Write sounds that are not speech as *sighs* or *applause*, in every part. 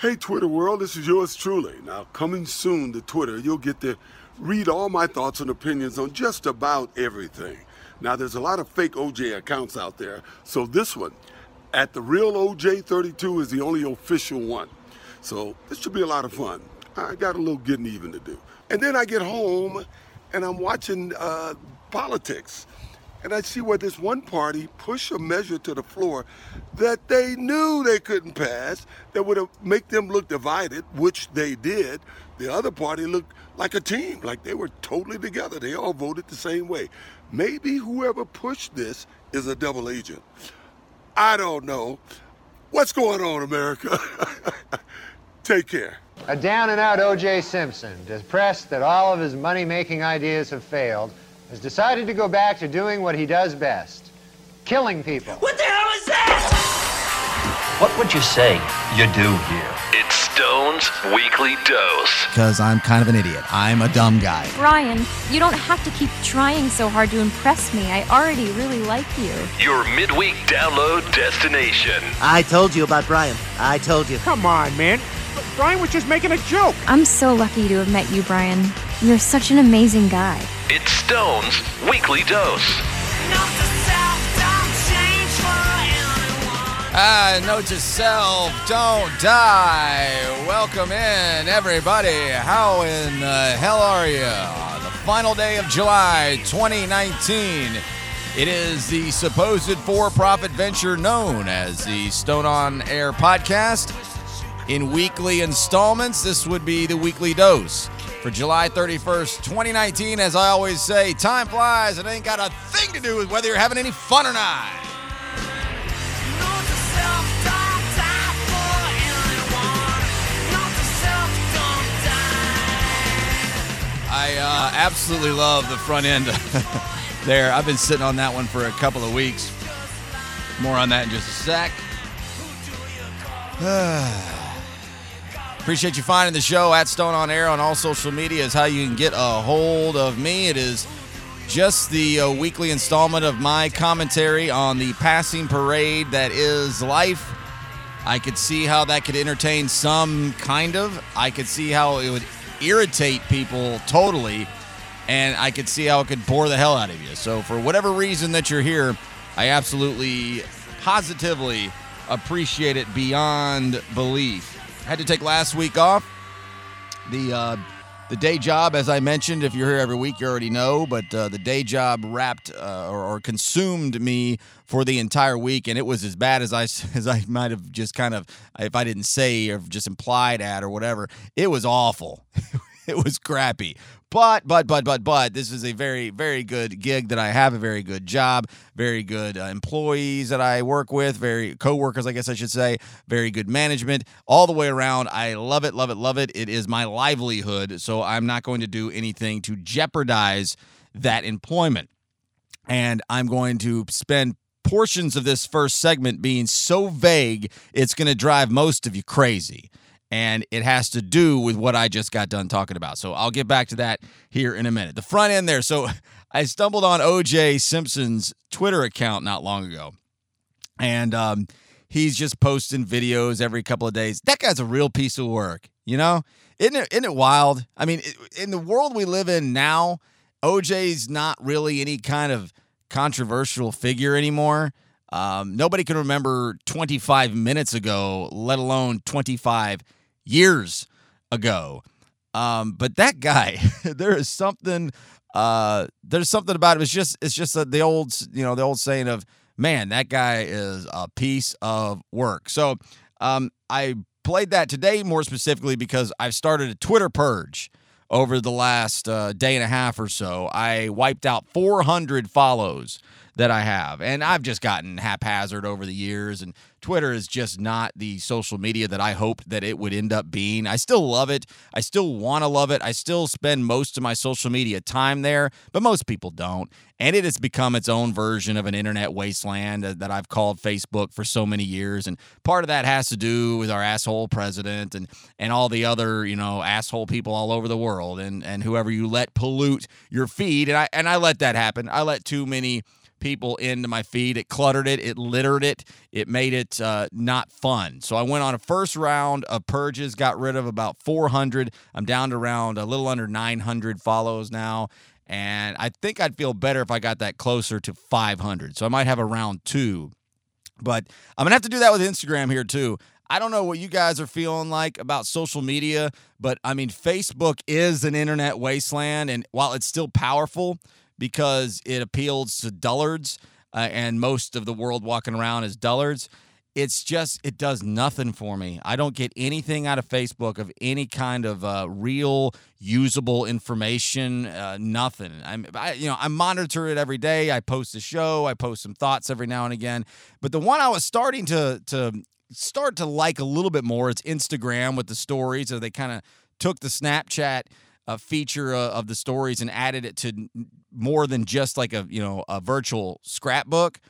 Hey, Twitter world, this is yours truly. Now, coming soon to Twitter, you'll get to read all my thoughts and opinions on just about everything. Now, there's a lot of fake OJ accounts out there, so this one, at the real OJ32, is the only official one. So, this should be a lot of fun. I got a little getting even to do. And then I get home and I'm watching uh, politics. And I see where this one party push a measure to the floor that they knew they couldn't pass, that would make them look divided, which they did. The other party looked like a team, like they were totally together. They all voted the same way. Maybe whoever pushed this is a double agent. I don't know. What's going on, America? *laughs* Take care. A down and out O.J. Simpson, depressed that all of his money making ideas have failed, has decided to go back to doing what he does best killing people. What the hell is that? What would you say you do here? It's Stone's Weekly Dose. Because I'm kind of an idiot. I'm a dumb guy. Brian, you don't have to keep trying so hard to impress me. I already really like you. Your midweek download destination. I told you about Brian. I told you. Come on, man. Brian was just making a joke. I'm so lucky to have met you, Brian. You're such an amazing guy. It's Stone's Weekly Dose. Ah, note to self, don't die. Welcome in, everybody. How in the hell are you? The final day of July 2019. It is the supposed for profit venture known as the Stone on Air podcast in weekly installments. This would be the weekly dose for July 31st, 2019. As I always say, time flies. And it ain't got a thing to do with whether you're having any fun or not. I uh, absolutely love the front end *laughs* there. I've been sitting on that one for a couple of weeks. More on that in just a sec. *sighs* *sighs* Appreciate you finding the show at Stone on Air on all social media is how you can get a hold of me. It is just the uh, weekly installment of my commentary on the passing parade that is life. I could see how that could entertain some kind of. I could see how it would irritate people totally. And I could see how it could bore the hell out of you. So, for whatever reason that you're here, I absolutely, positively appreciate it beyond belief. Had to take last week off. The uh, the day job, as I mentioned, if you're here every week, you already know. But uh, the day job wrapped uh, or, or, consumed me for the entire week, and it was as bad as I *laughs* as I might have just kind of, if I didn't say or just implied at or whatever. It was awful. *laughs* it was crappy. But, but, but, but, but, this is a very, very good gig that I have, a very good job, very good uh, employees that I work with, very coworkers, I guess I should say, very good management, all the way around. I love it, love it, love it. It is my livelihood, so I'm not going to do anything to jeopardize that employment. And I'm going to spend portions of this first segment being so vague, it's going to drive most of you crazy and it has to do with what I just got done talking about. So I'll get back to that here in a minute. The front end there. So *laughs* I stumbled on OJ Simpson's Twitter account not long ago, and um, he's just posting videos every couple of days. That guy's a real piece of work, you know? Isn't it, isn't it wild? I mean, in the world we live in now, OJ's not really any kind of controversial figure anymore. Um, nobody can remember 25 minutes ago, let alone 25 years ago. Um, but that guy, *laughs* there is something. Uh, there's something about it. It's just it's just the old you know the old saying of man that guy is a piece of work. So um, I played that today more specifically because I've started a Twitter purge over the last uh, day and a half or so. I wiped out 400 follows that I have. And I've just gotten haphazard over the years. And Twitter is just not the social media that I hoped that it would end up being. I still love it. I still want to love it. I still spend most of my social media time there, but most people don't. And it has become its own version of an internet wasteland uh, that I've called Facebook for so many years. And part of that has to do with our asshole president and, and all the other, you know, asshole people all over the world and, and whoever you let pollute your feed. And I, and I let that happen. I let too many people into my feed. It cluttered it, it littered it, it made it uh, not fun. So I went on a first round of purges, got rid of about 400. I'm down to around a little under 900 follows now. And I think I'd feel better if I got that closer to 500. So I might have a round two. But I'm going to have to do that with Instagram here too. I don't know what you guys are feeling like about social media, but I mean, Facebook is an internet wasteland. And while it's still powerful because it appeals to dullards uh, and most of the world walking around is dullards, it's just, it does nothing for me. I don't get anything out of Facebook of any kind of uh, real usable information, uh, nothing. I'm, I, you know, I monitor it every day. I post a show, I post some thoughts every now and again. But the one I was starting to, to, start to like a little bit more. is Instagram with the stories. So they kind of took the Snapchat uh, feature uh, of the stories and added it to more than just like a you know a virtual scrapbook.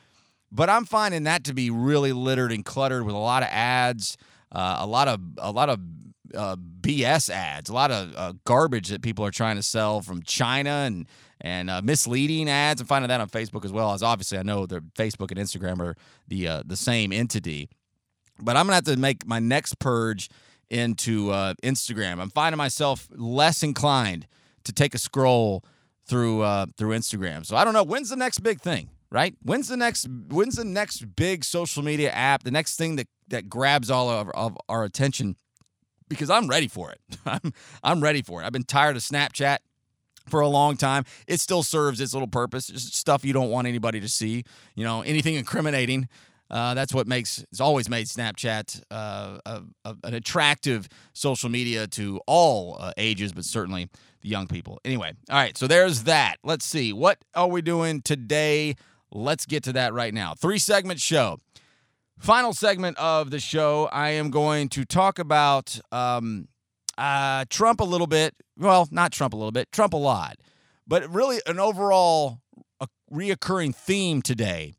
But I'm finding that to be really littered and cluttered with a lot of ads, uh, a lot of a lot of uh, BS ads, a lot of uh, garbage that people are trying to sell from China and and uh, misleading ads. I'm finding that on Facebook as well as obviously I know that Facebook and Instagram are the uh, the same entity. But I'm gonna have to make my next purge into uh, Instagram. I'm finding myself less inclined to take a scroll through uh, through Instagram. So I don't know when's the next big thing, right? When's the next when's the next big social media app? The next thing that that grabs all of, of our attention because I'm ready for it. *laughs* I'm I'm ready for it. I've been tired of Snapchat for a long time. It still serves its little purpose. It's stuff you don't want anybody to see. You know, anything incriminating. Uh, that's what makes it's always made Snapchat uh, a, a, an attractive social media to all uh, ages, but certainly the young people. Anyway, all right, so there's that. Let's see what are we doing today. Let's get to that right now. Three segment show. Final segment of the show. I am going to talk about um, uh, Trump a little bit. Well, not Trump a little bit. Trump a lot, but really an overall a reoccurring theme today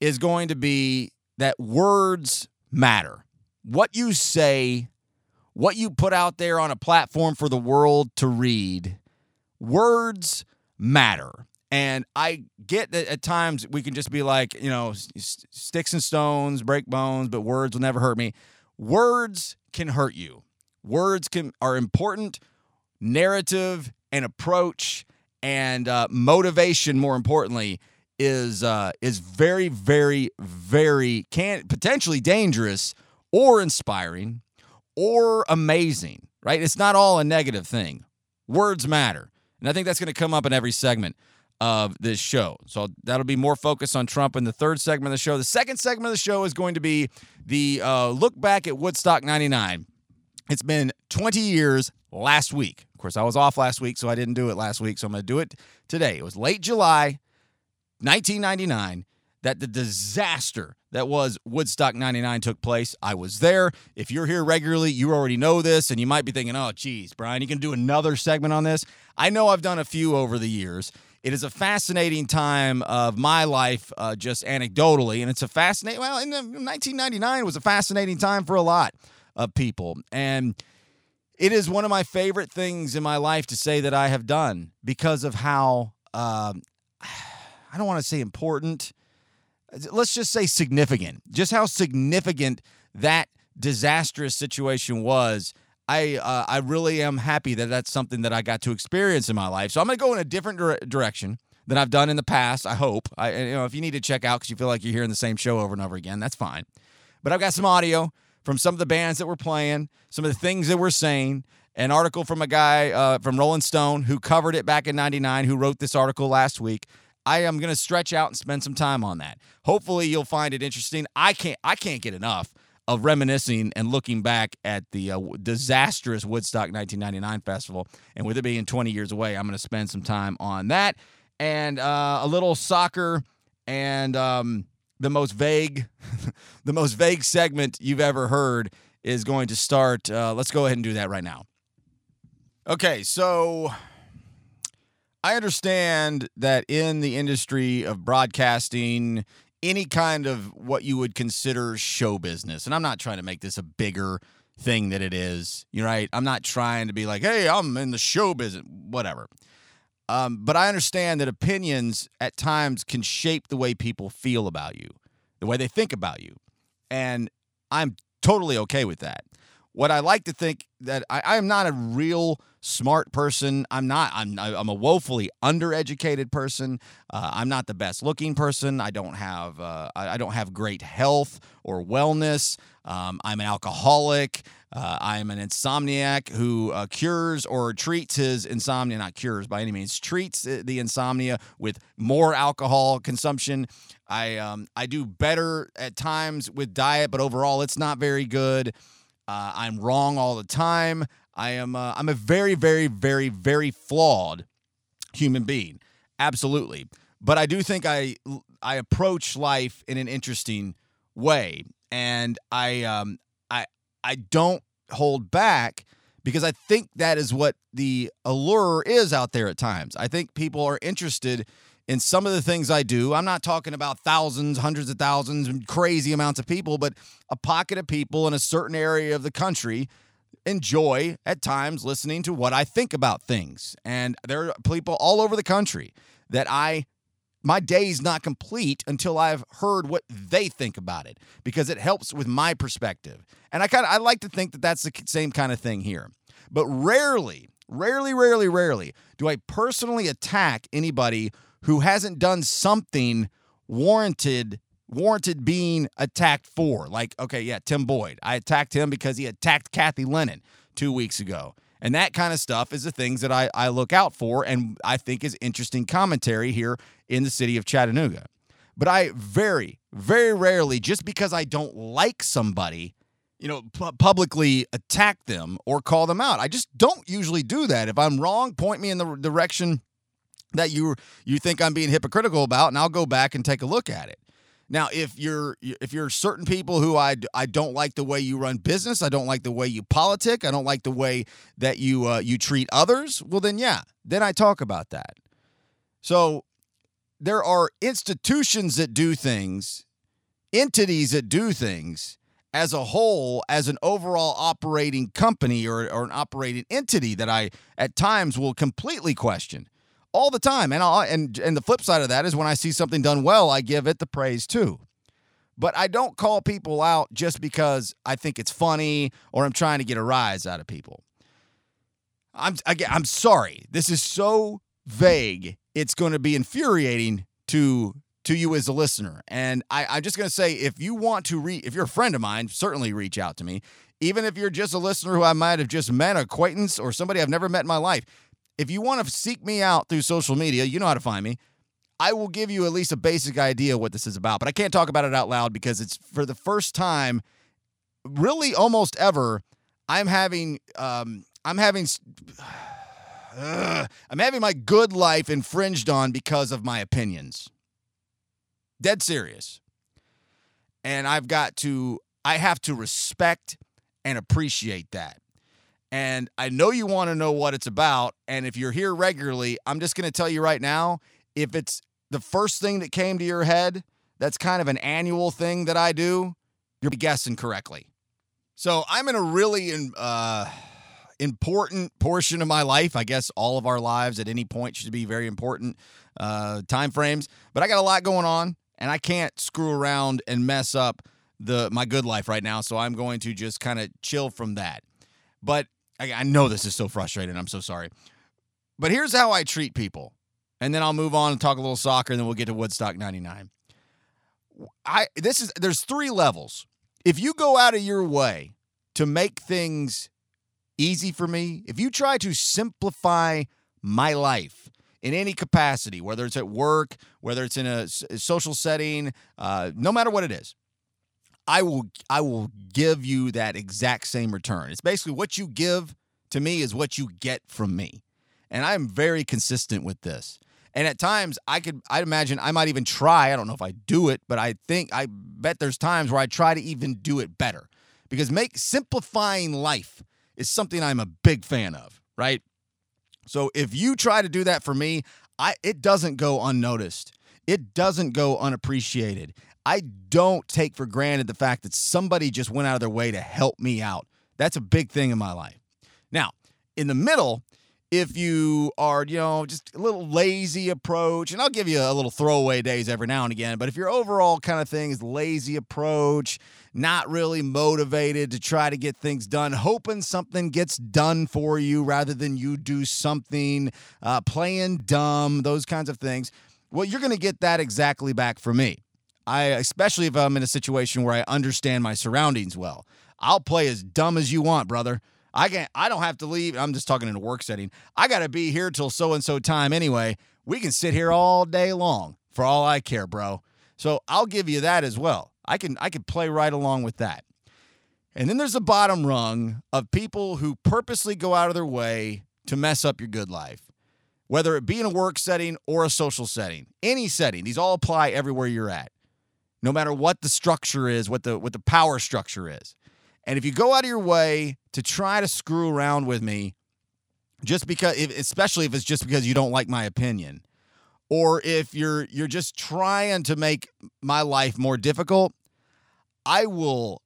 is going to be that words matter. What you say, what you put out there on a platform for the world to read, words matter. And I get that at times we can just be like, you know, sticks and stones break bones, but words will never hurt me. Words can hurt you. Words can are important. Narrative and approach and uh, motivation, more importantly, is uh, is very, very, very can potentially dangerous or inspiring or amazing. Right? It's not all a negative thing. Words matter, and I think that's going to come up in every segment of this show. So that'll be more focused on Trump in the third segment of the show. The second segment of the show is going to be the uh, look back at Woodstock 99. It's been 20 years last week. Of course, I was off last week, so I didn't do it last week. So I'm going to do it today. It was late July 1999 that the disaster that was Woodstock 99 took place. I was there. If you're here regularly, you already know this, and you might be thinking, oh, geez, Brian, you can do another segment on this. I know I've done a few over the years. It is a fascinating time of my life, uh, just anecdotally, and it's a fascinating. Well, in 1999 was a fascinating time for a lot of people, and it is one of my favorite things in my life to say that I have done because of how. Um, I don't want to say important. Let's just say significant. Just how significant that disastrous situation was. I uh, I really am happy that that's something that I got to experience in my life. So I'm going to go in a different dire- direction than I've done in the past. I hope. I you know if you need to check out because you feel like you're hearing the same show over and over again, that's fine. But I've got some audio from some of the bands that were playing, some of the things that we're saying. An article from a guy uh, from Rolling Stone who covered it back in '99, who wrote this article last week. I am going to stretch out and spend some time on that. Hopefully, you'll find it interesting. I can't. I can't get enough of reminiscing and looking back at the uh, disastrous Woodstock 1999 festival. And with it being 20 years away, I'm going to spend some time on that and uh, a little soccer and um, the most vague, *laughs* the most vague segment you've ever heard is going to start. Uh, let's go ahead and do that right now. Okay, so I understand that in the industry of broadcasting, any kind of what you would consider show business, and I'm not trying to make this a bigger thing that it is, you're right. I'm not trying to be like, hey, I'm in the show business, whatever. Um, but I understand that opinions at times can shape the way people feel about you, the way they think about you. And I'm totally okay with that. What I like to think that I, I am not a real smart person. I'm not. I'm. I'm a woefully undereducated person. Uh, I'm not the best looking person. I don't have. Uh, I, I don't have great health or wellness. Um, I'm an alcoholic. Uh, I'm an insomniac who uh, cures or treats his insomnia, not cures by any means, treats the insomnia with more alcohol consumption. I um, I do better at times with diet, but overall it's not very good. Uh, I'm wrong all the time. I am. Uh, I'm a very, very, very, very flawed human being. Absolutely, but I do think I I approach life in an interesting way, and I um I I don't hold back because I think that is what the allure is out there at times. I think people are interested in some of the things I do. I'm not talking about thousands, hundreds of thousands, and crazy amounts of people, but a pocket of people in a certain area of the country enjoy at times listening to what I think about things. And there are people all over the country that I my day is not complete until I've heard what they think about it because it helps with my perspective. And I kind of I like to think that that's the same kind of thing here. But rarely, rarely, rarely, rarely do I personally attack anybody who hasn't done something warranted warranted being attacked for. Like, okay, yeah, Tim Boyd. I attacked him because he attacked Kathy Lennon two weeks ago. And that kind of stuff is the things that I, I look out for and I think is interesting commentary here in the city of Chattanooga. But I very, very rarely, just because I don't like somebody, you know, pu- publicly attack them or call them out. I just don't usually do that. If I'm wrong, point me in the direction that you you think I'm being hypocritical about, and I'll go back and take a look at it. Now, if you're if you're certain people who I, I don't like the way you run business, I don't like the way you politic, I don't like the way that you uh, you treat others, well then yeah, then I talk about that. So there are institutions that do things, entities that do things as a whole, as an overall operating company or, or an operating entity that I at times will completely question all the time. And i and and the flip side of that is when I see something done well, I give it the praise too. But I don't call people out just because I think it's funny or I'm trying to get a rise out of people. I'm again, I'm sorry. This is so vague. It's going to be infuriating to to you as a listener. And I, I'm just going to say, if you want to read, if you're a friend of mine, certainly reach out to me. Even if you're just a listener who I might have just met, acquaintance, or somebody I've never met in my life, if you want to seek me out through social media, you know how to find me. I will give you at least a basic idea what this is about, but I can't talk about it out loud because it's for the first time, really almost ever. I'm having, um, I'm having, uh, *sighs* I'm having my good life infringed on because of my opinions. Dead serious. And I've got to, I have to respect and appreciate that. And I know you want to know what it's about. And if you're here regularly, I'm just going to tell you right now if it's the first thing that came to your head, that's kind of an annual thing that I do, you're guessing correctly. So I'm in a really uh, important portion of my life. I guess all of our lives at any point should be very important uh, time frames. But I got a lot going on, and I can't screw around and mess up the my good life right now. So I'm going to just kind of chill from that. But I, I know this is so frustrating. I'm so sorry. But here's how I treat people. And then I'll move on and talk a little soccer, and then we'll get to Woodstock 99. I this is there's three levels. If you go out of your way to make things easy for me, if you try to simplify my life in any capacity, whether it's at work, whether it's in a, social setting, uh, no matter what it is, I will I will give you that exact same return. It's basically what you give to me is what you get from me. And I'm very consistent with this. And at times I could I'd imagine I might even try, I don't know if I do it, but I think I bet there's times where I try to even do it better. Because make simplifying life is something I'm a big fan of, right? So if you try to do that for me, I it doesn't go unnoticed. It doesn't go unappreciated. I don't take for granted the fact that somebody just went out of their way to help me out. That's a big thing in my life. Now, in the middle if you are, you know, just a little lazy approach, and I'll give you a little throwaway days every now and again, but if your overall kind of thing is lazy approach, not really motivated to try to get things done, hoping something gets done for you rather than you do something, uh, playing dumb, those kinds of things, well, you're going to get that exactly back from me. I, especially if I'm in a situation where I understand my surroundings well. I'll play as dumb as you want, brother. I can't. I don't have to leave. I'm just talking in a work setting. I got to be here till so and so time anyway. We can sit here all day long for all I care, bro. So I'll give you that as well. I can I can play right along with that. And then there's the bottom rung of people who purposely go out of their way to mess up your good life. Whether it be in a work setting or a social setting, any setting, these all apply everywhere you're at. No matter what the structure is, what the what the power structure is. And if you go out of your way to try to screw around with me, just because, especially if it's just because you don't like my opinion, or if you're you're just trying to make my life more difficult, I will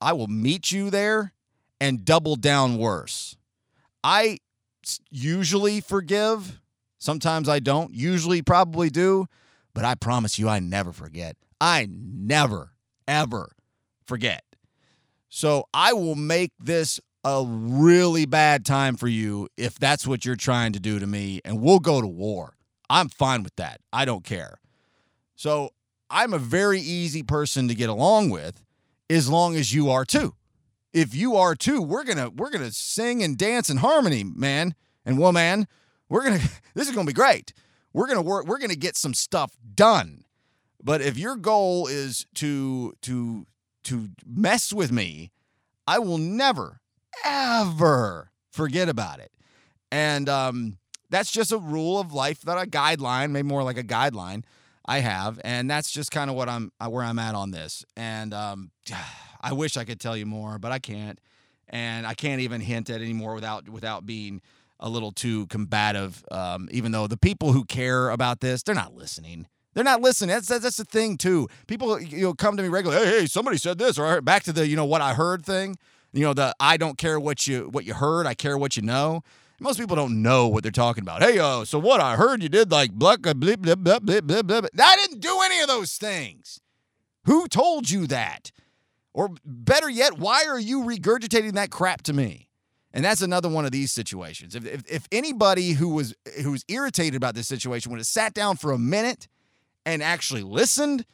I will meet you there and double down worse. I usually forgive. Sometimes I don't. Usually probably do, but I promise you I never forget. I never ever forget. So I will make this a really bad time for you if that's what you're trying to do to me, and we'll go to war. I'm fine with that. I don't care. So I'm a very easy person to get along with as long as you are too. If you are too, we're gonna we're gonna sing and dance in harmony, man and woman. We're gonna *laughs* this is gonna be great. We're gonna work, we're gonna get some stuff done. But if your goal is to to to mess with me, I will never, ever forget about it. And um, that's just a rule of life that a guideline, maybe more like a guideline I have, and that's just kind of what I'm uh, where I'm at on this. And um, *sighs* I wish I could tell you more, but I can't, and I can't even hint at anymore without without being a little too combative. Um, even though the people who care about this, they're not listening. They're not listening. That's, that's, the thing too. People you know come to me regularly. Hey, hey, somebody said this, or back to the you know what I heard thing. You know the I don't care what you what you heard. I care what you know. Most people don't know what they're talking about. Hey, uh, so what I heard you did like blah blah blah blah blah blah blah. blah. I didn't do any of those things. Who told you that? Or better yet, why are you regurgitating that crap to me? And that's another one of these situations. If, if, if anybody who was who's irritated about this situation would have sat down for a minute and actually listened,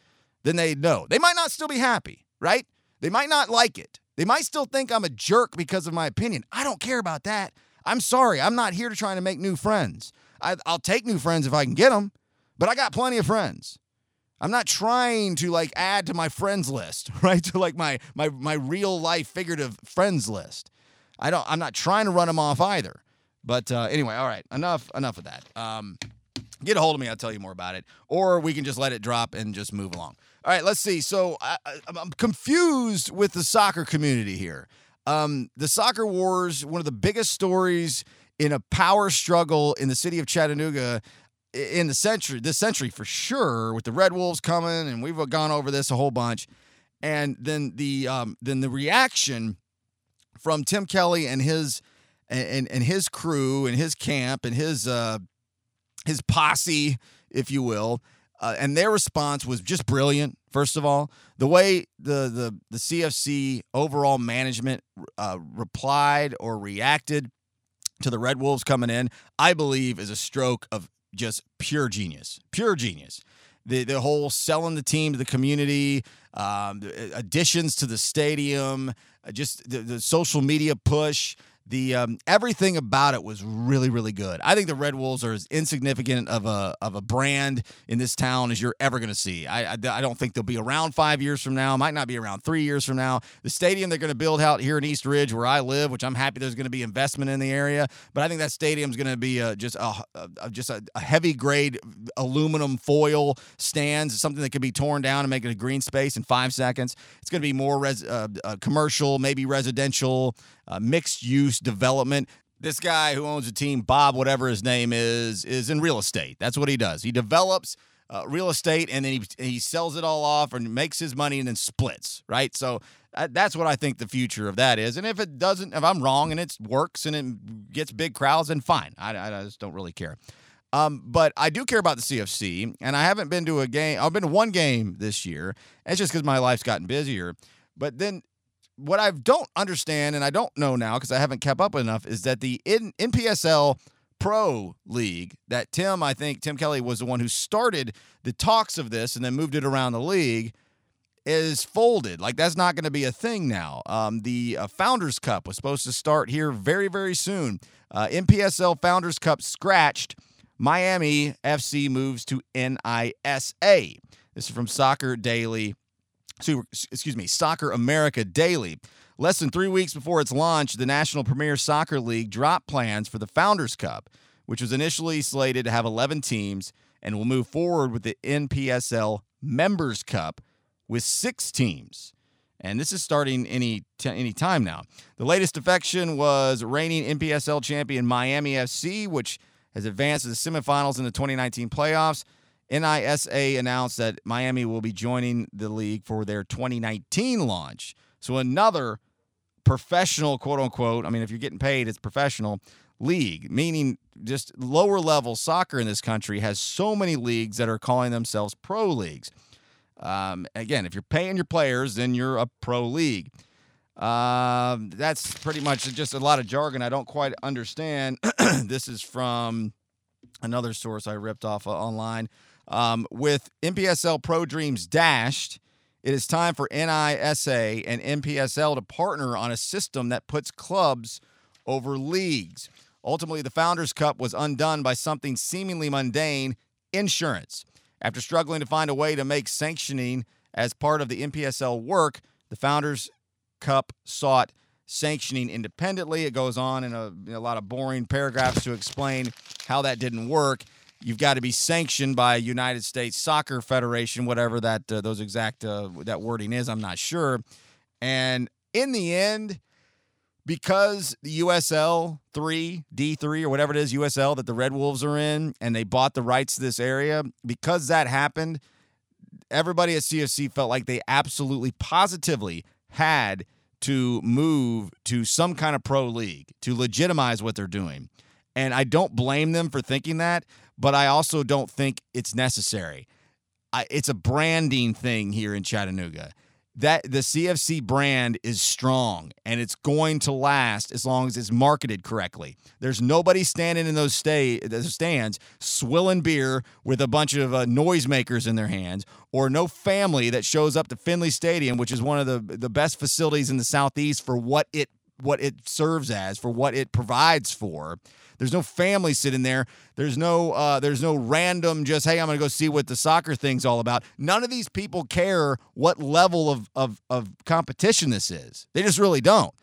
then they know. They might not still be happy, right? They might not like it. They might still think I'm a jerk because of my opinion. I don't care about that. I'm sorry. I'm not here to try to make new friends. I, will take new friends if I can get them, but I got plenty of friends. I'm not trying to like add to my friends list, *laughs* right? To like my my my real life figurative friends list. I don't. I'm not trying to run them off either. But uh, anyway, all right. Enough. Enough of that. Um, get a hold of me. I'll tell you more about it. Or we can just let it drop and just move along. All right, let's see. So I, am confused with the soccer community here. Um, the soccer wars, one of the biggest stories in a power struggle in the city of Chattanooga in the century, this century for sure, with the Red Wolves coming, and we've gone over this a whole bunch. And then the um, then the reaction from Tim Kelly and his and and his crew and his camp and his uh, his posse, if you will. Uh, and their response was just brilliant. First of all, the way the the the CFC overall management uh, replied or reacted to the Red Wolves coming in, I believe, is a stroke of just pure genius. Pure genius. The the whole selling the team to the community, um, the additions to the stadium, uh, just the, the social media push the um, everything about it was really really good. I think the Red Wolves are as insignificant of a of a brand in this town as you're ever going to see. I, I, I don't think they'll be around five years from now. Might not be around three years from now. The stadium they're going to build out here in East Ridge, where I live, which I'm happy there's going to be investment in the area. But I think that stadium's going to be uh, just a, a just a, a, heavy grade aluminum foil stands, something that can be torn down and make it a green space in five seconds. It's going to be more res, uh, uh, commercial, maybe residential uh, mixed use development. This guy who owns a team, Bob, whatever his name is, is in real estate. That's what he does. He develops uh, real estate and then he, he sells it all off and makes his money and then splits, right? So Uh, that's what I think the future of that is. And if it doesn't, if I'm wrong and it works and it gets big crowds, then fine. I, I just don't really care. Um, but I do care about the CFC, and I haven't been to a game. I've been to one game this year. It's just because my life's gotten busier. But then what I don't understand, and I don't know now because I haven't kept up enough, is that the N- NPSL Pro League that Tim, I think Tim Kelly was the one who started the talks of this and then moved it around the league is folded. Like that's not going to be a thing now. Um, the uh, Founders Cup was supposed to start here very, very soon. Uh, NPSL Founders Cup scratched. Miami FC moves to NISA. This is from Soccer Daily. Excuse me, Soccer America Daily. Less than three weeks before its launch, the National Premier Soccer League dropped plans for the Founders Cup, which was initially slated to have 11 teams and will move forward with the NPSL Members Cup with six teams. And this is starting any t- any time now. The latest defection was reigning NPSL champion Miami FC, which has advanced to the semifinals in the 2019 playoffs. NISA announced that Miami will be joining the league for their 2019 launch. So another professional, quote unquote, I mean, if you're getting paid, it's professional league, meaning just lower level soccer in this country has so many leagues that are calling themselves pro leagues. Um, again, if you're paying your players, then you're a pro league. Uh, that's pretty much just a lot of jargon I don't quite understand. *clears throat* this is from another source I ripped off uh, online. Um, with NPSL Pro Dreams dashed, it is time for NISA and NPSL to partner on a system that puts clubs over leagues. Ultimately, the Founders Cup was undone by something seemingly mundane insurance. After struggling to find a way to make sanctioning as part of the NPSL work, the Founders Cup sought sanctioning independently. It goes on in a, in a lot of boring paragraphs to explain how that didn't work. You've got to be sanctioned by United States Soccer Federation, whatever that uh, those exact uh, that wording is. I'm not sure. And in the end, because the USL 3, D3, or whatever it is, USL that the Red Wolves are in, and they bought the rights to this area, because that happened, everybody at CFC felt like they absolutely positively had to move to some kind of pro league to legitimize what they're doing. And I don't blame them for thinking that, but I also don't think it's necessary. I, it's a branding thing here in Chattanooga that the CFC brand is strong and it's going to last as long as it's marketed correctly. There's nobody standing in those stay those stands swilling beer with a bunch of uh, noisemakers in their hands, or no family that shows up to Finley Stadium, which is one of the the best facilities in the southeast for what it what it serves as, for what it provides for. There's no family sitting there. There's no uh, there's no random just hey I'm gonna go see what the soccer thing's all about. None of these people care what level of of of competition this is. They just really don't.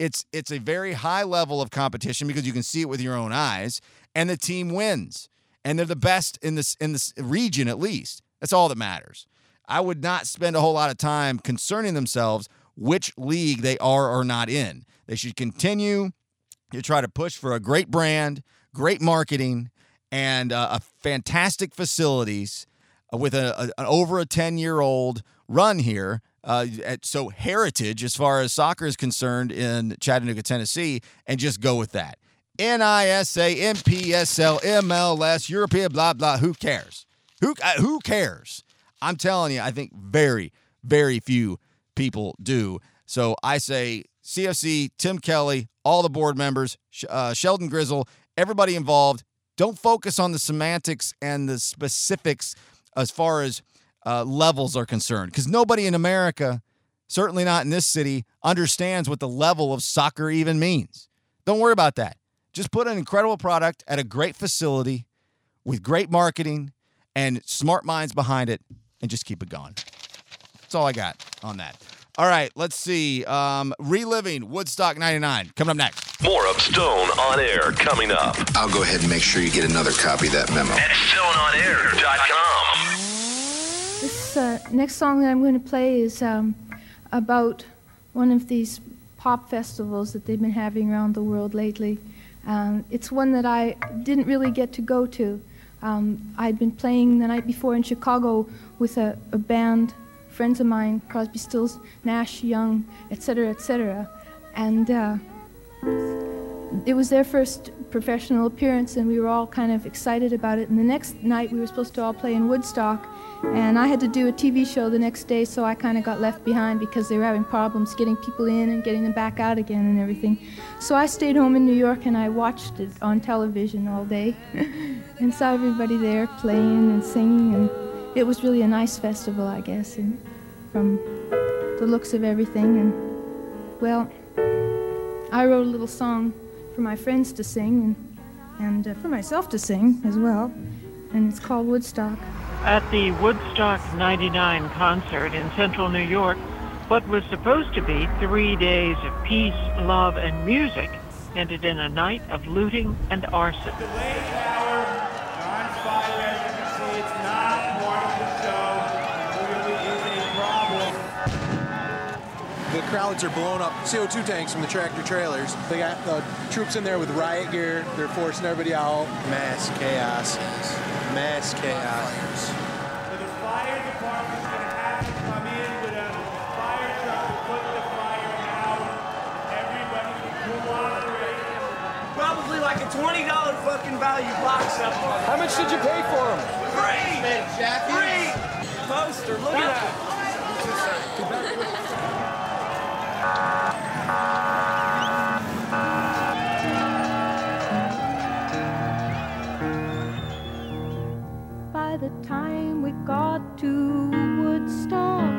It's it's a very high level of competition because you can see it with your own eyes, and the team wins, and they're the best in this in this region at least. That's all that matters. I would not spend a whole lot of time concerning themselves which league they are or not in. They should continue to try to push for a great brand, great marketing, and uh, a fantastic facilities uh, with a, a, over a 10 year old run here. Uh, at, so heritage as far as soccer is concerned in Chattanooga, Tennessee, and just go with that. NISA, NPSL, MLS, European, blah blah. Who cares? Who uh, who cares? I'm telling you, I think very very few people do. So I say CFC, Tim Kelly, all the board members, uh, Sheldon Grizzle, everybody involved. Don't focus on the semantics and the specifics as far as uh, levels are concerned, because nobody in America, certainly not in this city, understands what the level of soccer even means. Don't worry about that. Just put an incredible product at a great facility with great marketing and smart minds behind it, and just keep it going. That's all I got on that. All right, let's see. Um, reliving Woodstock 99 coming up next. More of Stone on Air coming up. I'll go ahead and make sure you get another copy of that memo. At StoneOnAir.com. This uh, next song that I'm going to play is um, about one of these pop festivals that they've been having around the world lately. Um, it's one that I didn't really get to go to. Um, I'd been playing the night before in Chicago with a, a band friends of mine, Crosby, Stills, Nash, Young, etc., etc. And uh, it was their first professional appearance, and we were all kind of excited about it. And the next night, we were supposed to all play in Woodstock, and I had to do a TV show the next day, so I kind of got left behind because they were having problems getting people in and getting them back out again and everything. So I stayed home in New York and I watched it on television all day *laughs* and saw everybody there playing and singing, and it was really a nice festival, I guess, and from the looks of everything. And well, I wrote a little song for my friends to sing and, and uh, for myself to sing as well, and it's called Woodstock. At the Woodstock 99 concert in central New York, what was supposed to be three days of peace, love, and music ended in a night of looting and arson. Crowds are blowing up CO2 tanks from the tractor trailers. They got uh, troops in there with riot gear. They're forcing everybody out. Mass chaos. Mass chaos. The fire department's gonna have to come in with a fire truck to put the fire out. Everybody can cooperate. Probably like a twenty dollar fucking value box up on How much did you pay for them? Free! Free! Poster, look at that. By the time we got to Woodstock,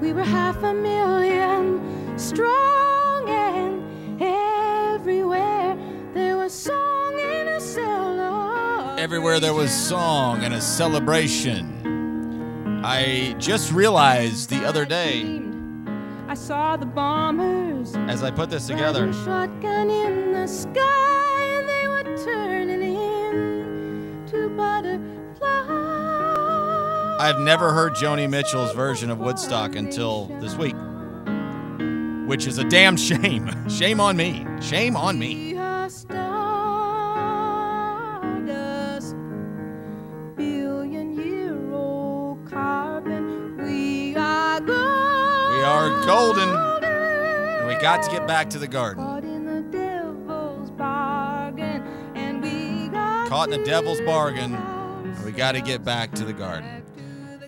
we were half a million strong, and everywhere there was song in a cellar. Everywhere there was song and a celebration. I just realized the other day I saw the bombers as I put this together. shotgun in the sky, and they were turning into butterflies. I've never heard Joni Mitchell's version of Woodstock until this week, which is a damn shame. *laughs* Shame on me. Shame on me. Golden, and we got to get back to the garden. Caught in the devil's bargain, and we got Caught in the to devil's bargain, and we got to get back to the garden.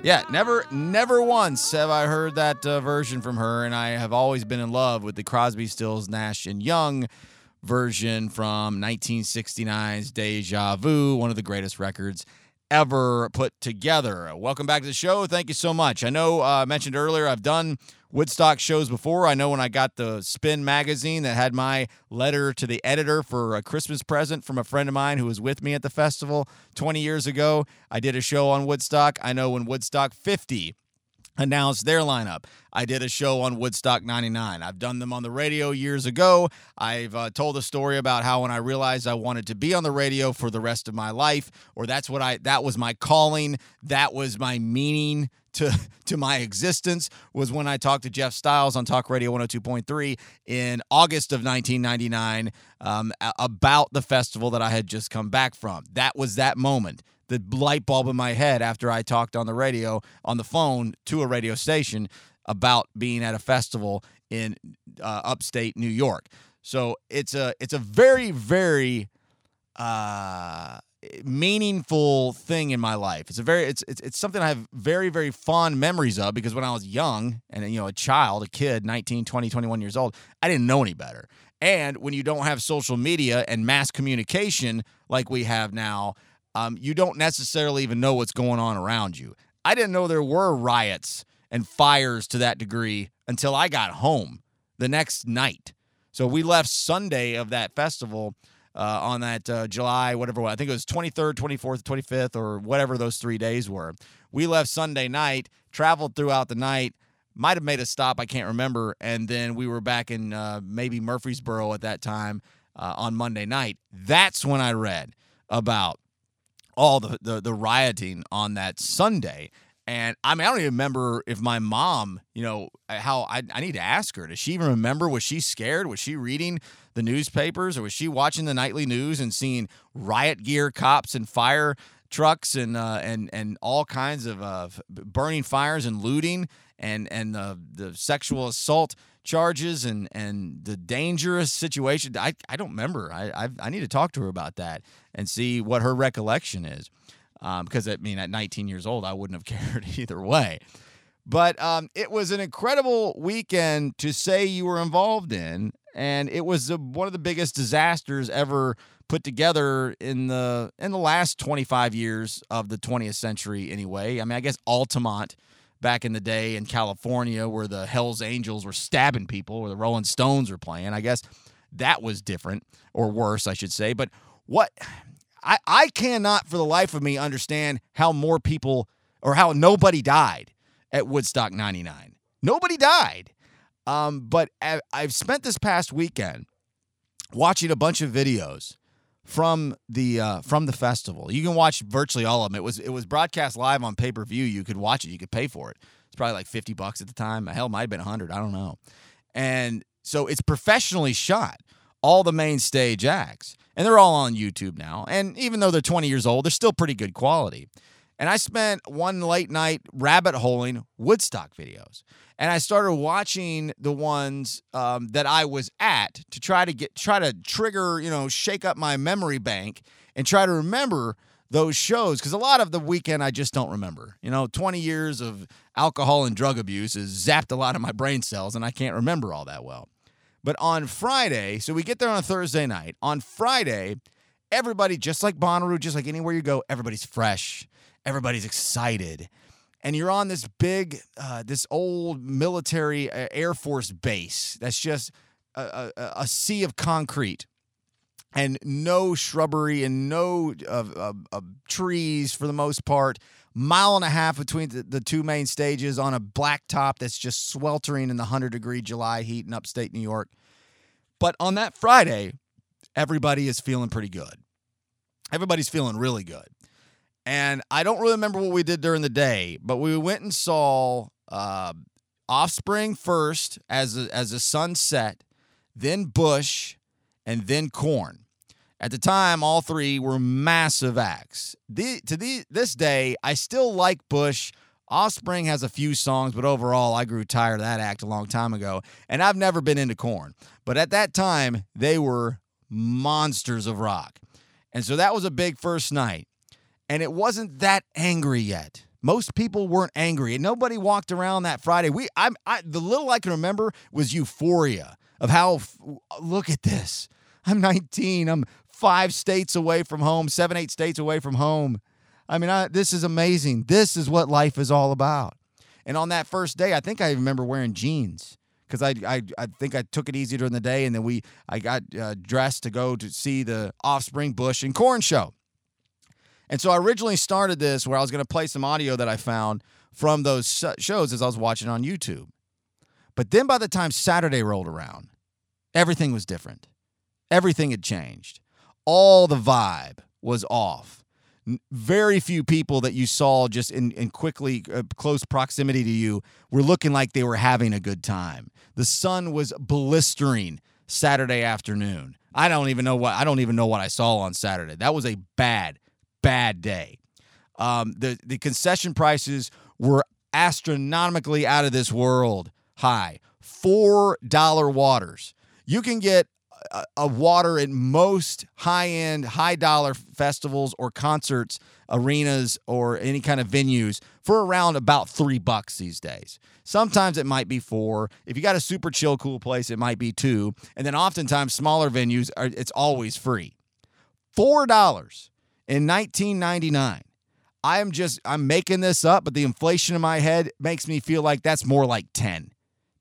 Yeah, never, never once have I heard that uh, version from her, and I have always been in love with the Crosby, Stills, Nash and Young version from 1969's Deja Vu, one of the greatest records ever put together. Welcome back to the show. Thank you so much. I know uh, I mentioned earlier I've done Woodstock shows before. I know when I got the Spin magazine that had my letter to the editor for a Christmas present from a friend of mine who was with me at the festival 20 years ago, I did a show on Woodstock. I know when Woodstock 50 announced their lineup. I did a show on Woodstock 99. I've done them on the radio years ago. I've uh, told a story about how when I realized I wanted to be on the radio for the rest of my life or that's what I that was my calling, that was my meaning to *laughs* to my existence was when I talked to Jeff Styles on Talk Radio 102.3 in August of 1999 um, about the festival that I had just come back from. That was that moment the light bulb in my head after I talked on the radio on the phone to a radio station about being at a festival in uh, upstate New York. So it's a it's a very very uh, meaningful thing in my life. It's a very it's, it's it's something I have very very fond memories of because when I was young and you know a child, a kid, 19, 20, 21 years old, I didn't know any better. And when you don't have social media and mass communication like we have now, um, you don't necessarily even know what's going on around you. I didn't know there were riots and fires to that degree until I got home the next night. So we left Sunday of that festival uh, on that uh, July, whatever, I think it was 23rd, 24th, 25th, or whatever those three days were. We left Sunday night, traveled throughout the night, might have made a stop, I can't remember. And then we were back in uh, maybe Murfreesboro at that time uh, on Monday night. That's when I read about all the, the the rioting on that Sunday. And I mean, I don't even remember if my mom, you know, how I, I need to ask her. Does she even remember? Was she scared? Was she reading the newspapers or was she watching the nightly news and seeing riot gear, cops, and fire trucks and uh, and and all kinds of uh, burning fires and looting and and the the sexual assault charges and and the dangerous situation. I, I don't remember. I I've, i need to talk to her about that and see what her recollection is. Um, because I mean, at 19 years old, I wouldn't have *laughs* cared either way. But um, it was an incredible weekend to say you were involved in, and it was a, one of the biggest disasters ever put together in the in the last 25 years of the 20th century. Anyway, I mean, I guess Altamont back in the day in California, where the Hell's Angels were stabbing people, or the Rolling Stones were playing. I guess that was different or worse, I should say. But what I, I cannot for the life of me understand how more people or how nobody died at Woodstock 99. Nobody died. Um, but I've spent this past weekend watching a bunch of videos from the uh, from the festival. You can watch virtually all of them. It was it was broadcast live on pay per view. You could watch it. You could pay for it. It's probably like fifty bucks at the time. Hell, might have been hundred. I don't know. And so it's professionally shot. All the main stage acts and they're all on YouTube now. And even though they're 20 years old, they're still pretty good quality. And I spent one late night rabbit holing Woodstock videos, and I started watching the ones um, that I was at to try to get try to trigger, you know, shake up my memory bank and try to remember those shows because a lot of the weekend I just don't remember. You know, 20 years of alcohol and drug abuse has zapped a lot of my brain cells, and I can't remember all that well. But on Friday, so we get there on a Thursday night. On Friday, everybody, just like Bonnaroo, just like anywhere you go, everybody's fresh, everybody's excited. And you're on this big, uh, this old military uh, Air Force base that's just a, a, a sea of concrete and no shrubbery and no uh, trees for the most part mile and a half between the, the two main stages on a black top that's just sweltering in the 100 degree July heat in upstate New York. But on that Friday, everybody is feeling pretty good. Everybody's feeling really good. And I don't really remember what we did during the day, but we went and saw uh, Offspring first as a, as a sunset, then Bush, and then Korn. At the time, all three were massive acts. The, to the, this day, I still like Bush. Offspring has a few songs, but overall, I grew tired of that act a long time ago. And I've never been into Korn. But at that time, they were monsters of rock. And so that was a big first night. And it wasn't that angry yet. Most people weren't angry, and nobody walked around that Friday. We, I, I the little I can remember was euphoria of how. Look at this. I'm 19. I'm five states away from home, seven, eight states away from home. I mean, I, this is amazing. This is what life is all about. And on that first day, I think I remember wearing jeans because I, I I think I took it easy during the day, and then we I got uh, dressed to go to see the Offspring, Bush, and Korn show. And so I originally started this where I was going to play some audio that I found from those shows as I was watching on YouTube. But then by the time Saturday rolled around, everything was different. Everything had changed all the vibe was off. Very few people that you saw just in, in quickly uh, close proximity to you were looking like they were having a good time. The sun was blistering Saturday afternoon. I don't even know what I don't even know what I saw on Saturday. That was a bad, bad day. Um, the the concession prices were astronomically out of this world high. Four dollar waters. You can get a water at most high end, high dollar festivals or concerts, arenas, or any kind of venues for around about three bucks these days. Sometimes it might be four. If you got a super chill, cool place, it might be two. And then oftentimes smaller venues are it's always free. Four dollars in 1999. I am just I'm making this up, but the inflation in my head makes me feel like that's more like 10.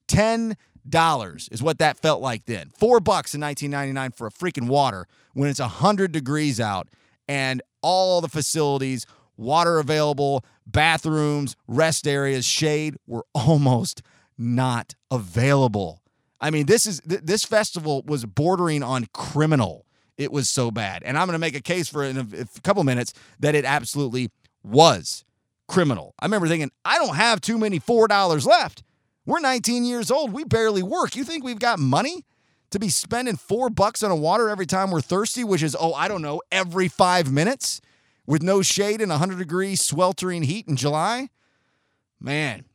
10 dollars is what that felt like then. Four bucks in 1999 for a freaking water when it's 100 degrees out and all the facilities, water available, bathrooms, rest areas, shade were *laughs* almost not available. I mean, this is th- this festival was bordering on criminal. It was so bad. And I'm going to make a case for in a, a couple minutes that it absolutely was criminal. I remember thinking, I don't have too many $4 left. We're 19 years old. We barely work. You think we've got money to be spending four bucks on a water every time we're thirsty, which is, oh, I don't know, every five minutes? with no shade in 100 degree sweltering heat in July? Man.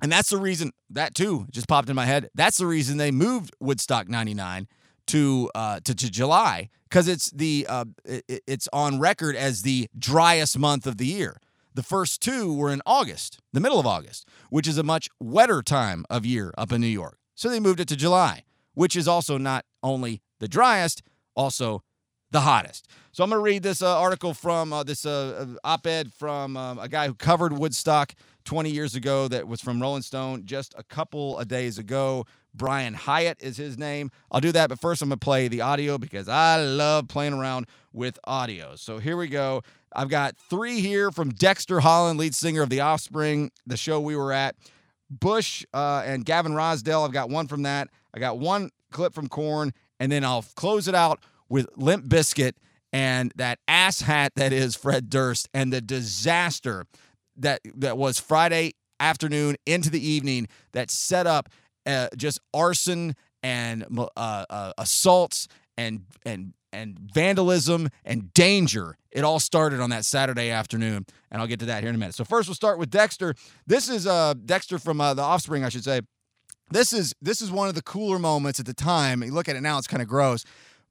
And that's the reason that too just popped in my head. That's the reason they moved Woodstock 99 to uh, to, to July because it's the uh, it, it's on record as the driest month of the year. The first two were in August, the middle of August, which is a much wetter time of year up in New York. So they moved it to July, which is also not only the driest, also the hottest. So I'm going to read this uh, article from uh, this uh, op ed from um, a guy who covered Woodstock 20 years ago that was from Rolling Stone just a couple of days ago. Brian Hiatt is his name. I'll do that, but first I'm going to play the audio because I love playing around with audio. So here we go. I've got three here from Dexter Holland, lead singer of The Offspring, the show we were at. Bush uh, and Gavin Rossdale, I've got one from that. I got one clip from Korn, and then I'll close it out with Limp Bizkit and that ass hat that is Fred Durst and the disaster that that was Friday afternoon into the evening that set up uh, just arson and uh, uh, assaults and and and vandalism and danger. It all started on that Saturday afternoon, and I'll get to that here in a minute. So first, we'll start with Dexter. This is uh, Dexter from uh, the Offspring, I should say. This is this is one of the cooler moments at the time. You look at it now; it's kind of gross.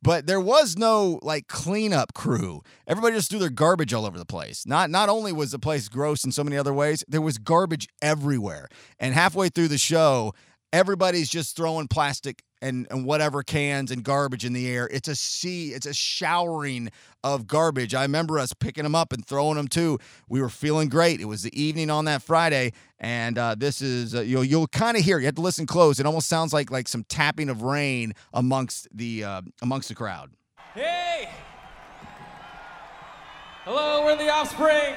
But there was no like cleanup crew. Everybody just threw their garbage all over the place. Not not only was the place gross in so many other ways, there was garbage everywhere. And halfway through the show, everybody's just throwing plastic and, and whatever cans and garbage in the air. It's a sea, it's a showering of garbage. I remember us picking them up and throwing them too. We were feeling great. It was the evening on that Friday, and uh, this is uh, you'll you'll kind of hear. You have to listen close. It almost sounds like like some tapping of rain amongst the uh, amongst the crowd. Hey! Hello, we're the Offspring.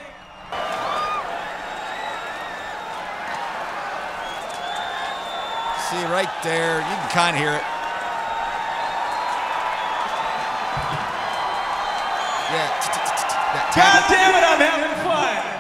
See right there, you can kind of hear it. Yeah. God damn it, I'm having fun.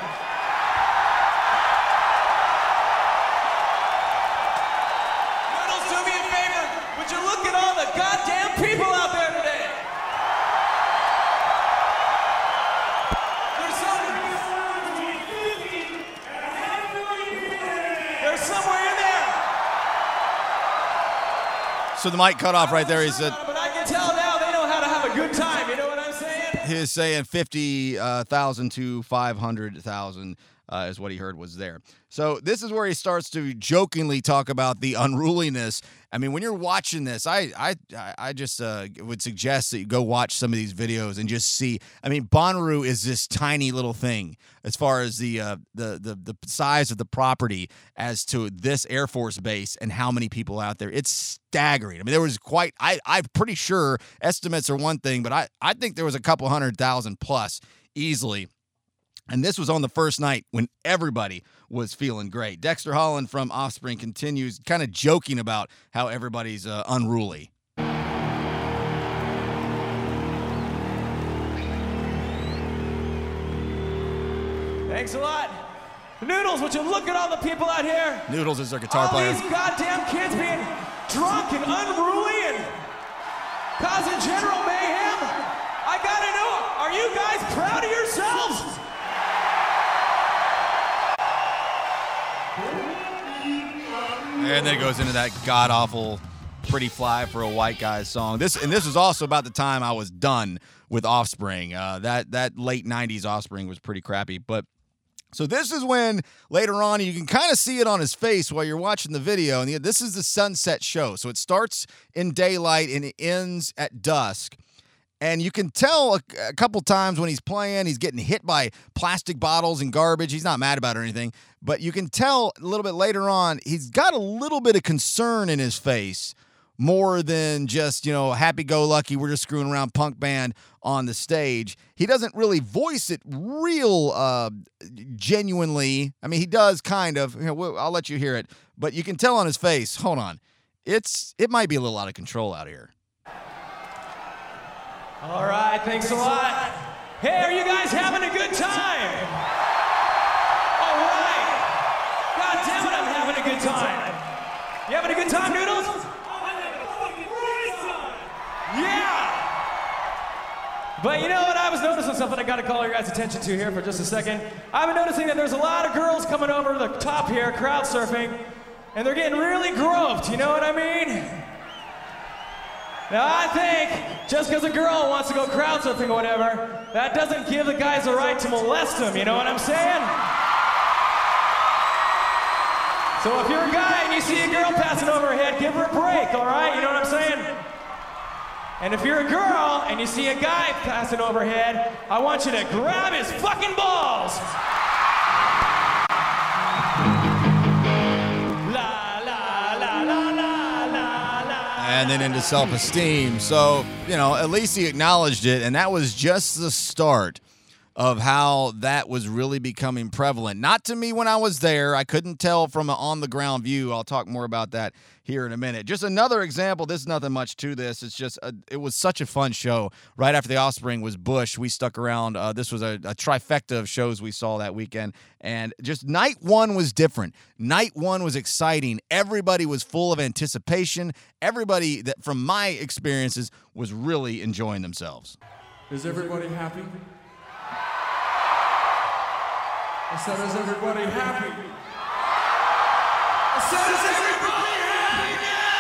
So the mic cut off right there. He said But I can tell now they know how to have a good time. You know what I'm saying? he was saying fifty uh, thousand to five hundred thousand. Uh, is what he heard was there. So this is where he starts to jokingly talk about the unruliness. I mean, when you're watching this, I I I just uh, would suggest that you go watch some of these videos and just see. I mean, Bonnaroo is this tiny little thing as far as the uh, the the the size of the property as to this Air Force base and how many people out there. It's staggering. I mean, there was quite. I I'm pretty sure estimates are one thing, but I I think there was a couple hundred thousand plus easily. And this was on the first night when everybody was feeling great. Dexter Holland from Offspring continues kind of joking about how everybody's uh, unruly. Thanks a lot. Noodles, would you look at all the people out here? Noodles is our guitar all player. these goddamn kids being drunk and unruly and causing general mayhem. I gotta know, are you guys proud of yourselves? And then it goes into that god awful "Pretty Fly for a White Guy" song. This and this was also about the time I was done with Offspring. Uh, that that late '90s Offspring was pretty crappy, but. So this is when later on you can kind of see it on his face while you're watching the video. And this is the sunset show. So it starts in daylight and it ends at dusk. And you can tell a, a, couple times when he's playing, he's getting hit by plastic bottles and garbage. He's not mad about or anything, but you can tell a little bit later on, he's got a little bit of concern in his face more than just, you know, happy go lucky, we're just screwing around punk band on the stage. He doesn't really voice it real uh, genuinely. I mean, he does kind of. You know, I'll let you hear it, but you can tell on his face. Hold on. It's it might be a little out of control out here. All right, thanks a lot. Hey, are you guys having a good time? All right. God damn it, I'm having a good time. You having a good time, Noodles? Yeah. But you know what? I was noticing something I got to call your guys' attention to here for just a second. I've been noticing that there's a lot of girls coming over the top here, crowd surfing, and they're getting really groped. You know what I mean? Now, I think just because a girl wants to go crowd surfing or whatever, that doesn't give the guys the right to molest them. You know what I'm saying? So if you're a guy and you see a girl passing overhead, give her a break, all right? You know what I'm saying? And if you're a girl and you see a guy passing overhead, I want you to grab his fucking balls. And then into self esteem. So, you know, at least he acknowledged it, and that was just the start of how that was really becoming prevalent. Not to me when I was there. I couldn't tell from an on the ground view. I'll talk more about that here in a minute. Just another example. There's nothing much to this. It's just, a, it was such a fun show. Right after The Offspring was Bush. We stuck around. Uh, this was a, a trifecta of shows we saw that weekend. And just night one was different. Night one was exciting. Everybody was full of anticipation. Everybody that, from my experiences, was really enjoying themselves. Is everybody happy? I said, is everybody happy? I said, is everybody happy now?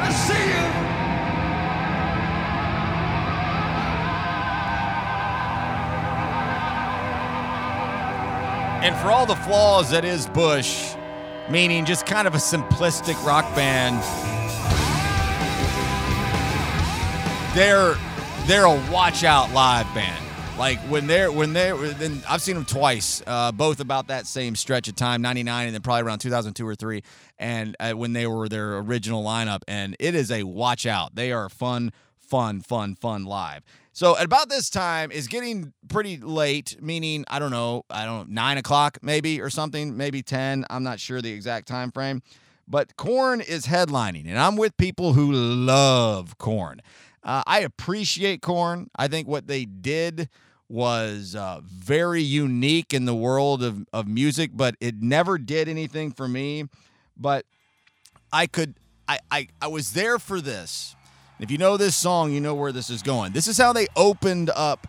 I see you. And for all the flaws that is Bush, meaning just kind of a simplistic rock band, they're they're a watch out live band. Like when they're when they're then I've seen them twice, uh, both about that same stretch of time, '99 and then probably around 2002 or three, and uh, when they were their original lineup, and it is a watch out. They are fun, fun, fun, fun live. So at about this time is getting pretty late, meaning I don't know, I don't know, nine o'clock maybe or something, maybe ten. I'm not sure the exact time frame, but Korn is headlining, and I'm with people who love Korn. Uh, I appreciate Korn. I think what they did was uh, very unique in the world of, of music, but it never did anything for me. But I could, I, I, I was there for this. If you know this song, you know where this is going. This is how they opened up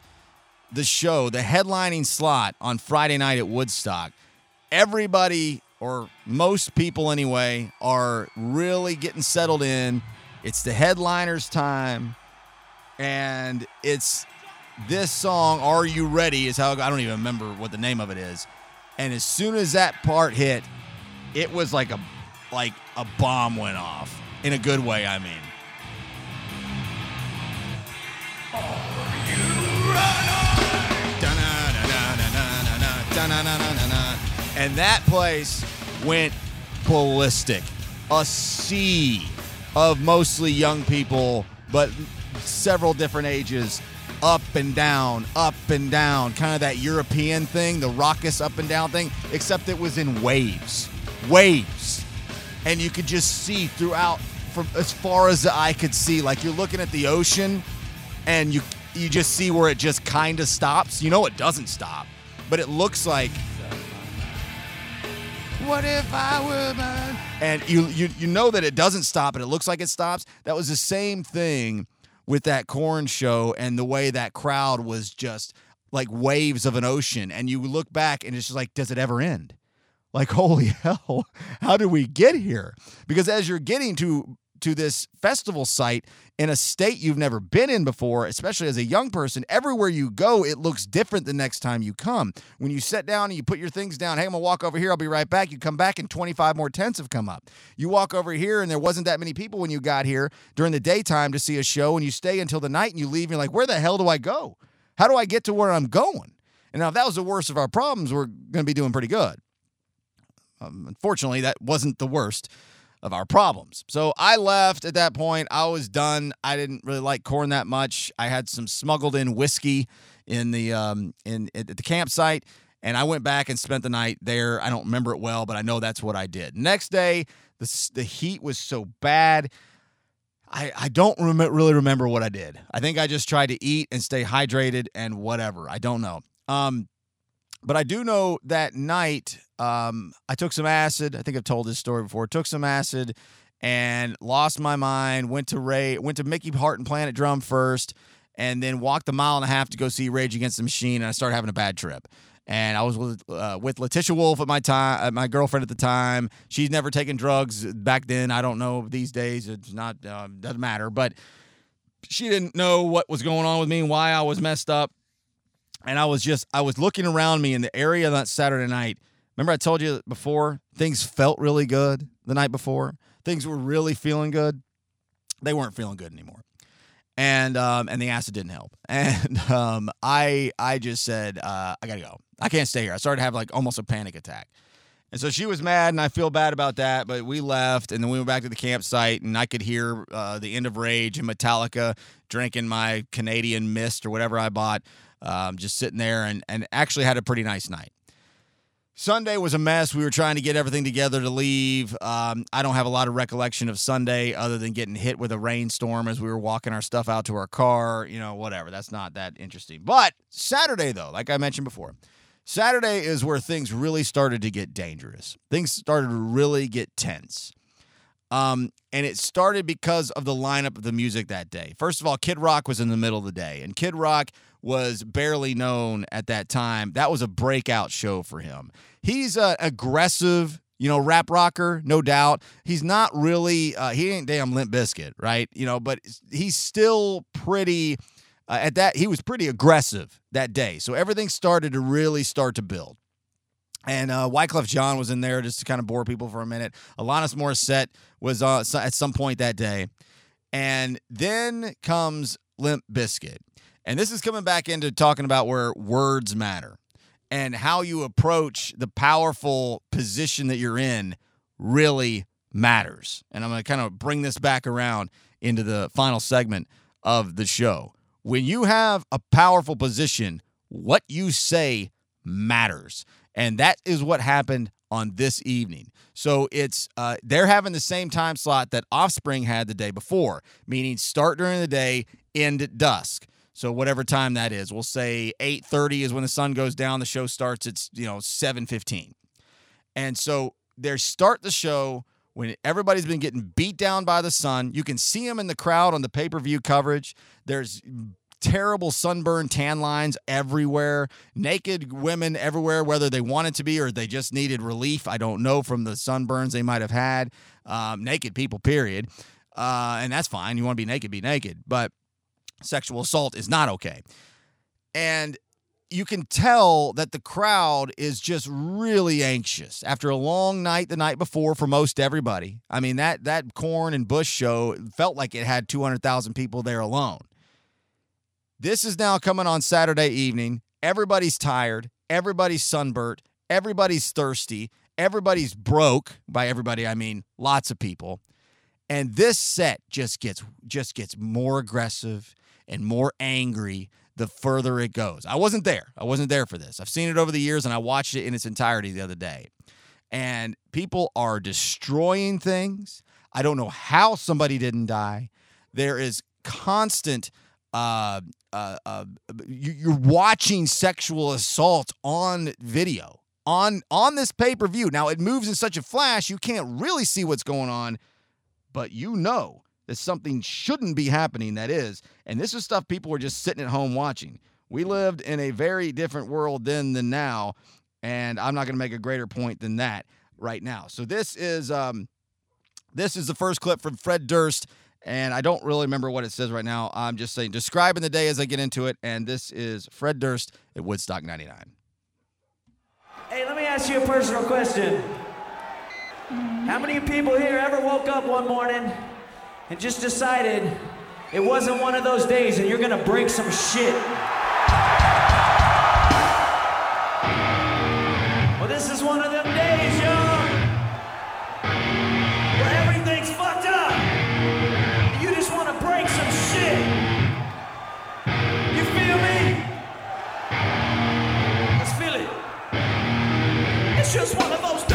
the show, the headlining slot on Friday night at Woodstock. Everybody, or most people anyway, are really getting settled in. It's the headliner's time and it's this song are you ready is how i don't even remember what the name of it is. And as soon as that part hit it was like a like a bomb went off in a good way i mean. And that place went ballistic. A sea of mostly young people but several different ages, up and down, up and down, kind of that European thing, the raucous up and down thing, except it was in waves. Waves. And you could just see throughout from as far as the eye could see, like you're looking at the ocean and you you just see where it just kind of stops. You know it doesn't stop, but it looks like what if I were man? And you, you you know that it doesn't stop and it looks like it stops. That was the same thing with that Korn show and the way that crowd was just like waves of an ocean. And you look back and it's just like, does it ever end? Like, *laughs* holy hell, how did we get here? Because as you're getting to to this festival site in a state you've never been in before, especially as a young person, everywhere you go, it looks different the next time you come. When you sit down and you put your things down, hey, I'm gonna walk over here, I'll be right back. You come back and 25 more tents have come up. You walk over here and there wasn't that many people when you got here during the daytime to see a show, and you stay until the night and you leave, and you're like, where the hell do I go? How do I get to where I'm going? And now, if that was the worst of our problems, we're gonna be doing pretty good. Um, unfortunately, that wasn't the worst of our problems. So I left at that point. I was done. I didn't really like Korn that much. I had some smuggled in whiskey in the um in at the campsite and I went back and spent the night there. I don't remember it well, but I know that's what I did. Next day, the the heat was so bad. I, I don't rem- really remember what I did. I think I just tried to eat and stay hydrated and whatever. I don't know. Um, But I do know that night um, I took some acid. I think I've told this story before. Took some acid and lost my mind. Went to Ray, went to Mickey Hart and Planet Drum first, and then walked a mile and a half to go see Rage Against the Machine. And I started having a bad trip. And I was with, uh, with Letitia Wolf at my time, uh, my girlfriend at the time. She's never taken drugs back then. I don't know these days. It's not uh, doesn't matter. But she didn't know what was going on with me and why I was messed up. And I was just I was looking around me in the area that Saturday night. Remember I told you before things felt really good the night before. Things were really feeling good. They weren't feeling good anymore. And um, and the acid didn't help. *laughs* And um, I I just said uh, I gotta go. I can't stay here. I started to have like almost a panic attack. And so she was mad, and I feel bad about that. But we left, and then we went back to the campsite, and I could hear uh, the end of Rage and Metallica drinking my Canadian Mist or whatever I bought, um, just sitting there, and and actually had a pretty nice night. Sunday was a mess. We were trying to get everything together to leave. Um, I don't have a lot of recollection of Sunday other than getting hit with a rainstorm as we were walking our stuff out to our car. You know, whatever. That's not that interesting. But Saturday, though, like I mentioned before, Saturday is where things really started to get dangerous. Things started to really get tense. Um, and it started because of the lineup of the music that day. First of all, Kid Rock was in the middle of the day, and Kid Rock was barely known at that time. That was a breakout show for him. He's an aggressive, you know, rap rocker, no doubt. He's not really, uh, he ain't damn Limp Bizkit, right? You know, but he's still pretty. Uh, at that, he was pretty aggressive that day. So everything started to really start to build. And uh, Wyclef Jean was in there just to kind of bore people for a minute. Alanis Morissette was uh, at some point that day. And then comes Limp Bizkit. And this is coming back into talking about where words matter and how you approach the powerful position that you're in really matters. And I'm going to kind of bring this back around into the final segment of the show. When you have a powerful position, what you say matters. And that is what happened on this evening. So it's uh, they're having the same time slot that Offspring had the day before, meaning start during the day, end at dusk. So whatever time that is, we'll say 8:30 is when the sun goes down. The show starts. It's you know 7:15, and so they start the show when everybody's been getting beat down by the sun. You can see them in the crowd on the pay-per-view coverage. There's terrible sunburn tan lines everywhere, naked women everywhere, whether they wanted to be or they just needed relief. I don't know from the sunburns they might have had. Um, naked people, period. Uh, and that's fine. You want to be naked, be naked. But sexual assault is not okay. And you can tell that the crowd is just really anxious after a long night the night before for most everybody. I mean that that Korn and Bush show felt like it had 200,000 people there alone. This is now coming on Saturday evening. Everybody's tired, everybody's sunburnt, everybody's thirsty, everybody's broke. By everybody I mean lots of people. And this set just gets just gets more aggressive and more angry the further it goes. I wasn't there. I wasn't there for this. I've seen it over the years and I watched it in its entirety the other day. And people are destroying things. I don't know how somebody didn't die. There is constant uh, uh, uh, you're watching sexual assault on video on on this pay-per-view. Now it moves in such a flash you can't really see what's going on, but you know that something shouldn't be happening that is. And this is stuff people were just sitting at home watching. We lived in a very different world then than now, and I'm not going to make a greater point than that right now. So this is um this is the first clip from Fred Durst and I don't really remember what it says right now. I'm just saying describing the day as I get into it and this is Fred Durst at Woodstock 99. Hey, let me ask you a personal question. How many people here ever woke up one morning and just decided it wasn't one of those days and you're gonna break some shit. Well, this is one of them days, y'all, where everything's fucked up. And you just wanna break some shit. You feel me? Let's feel it. It's just one of those days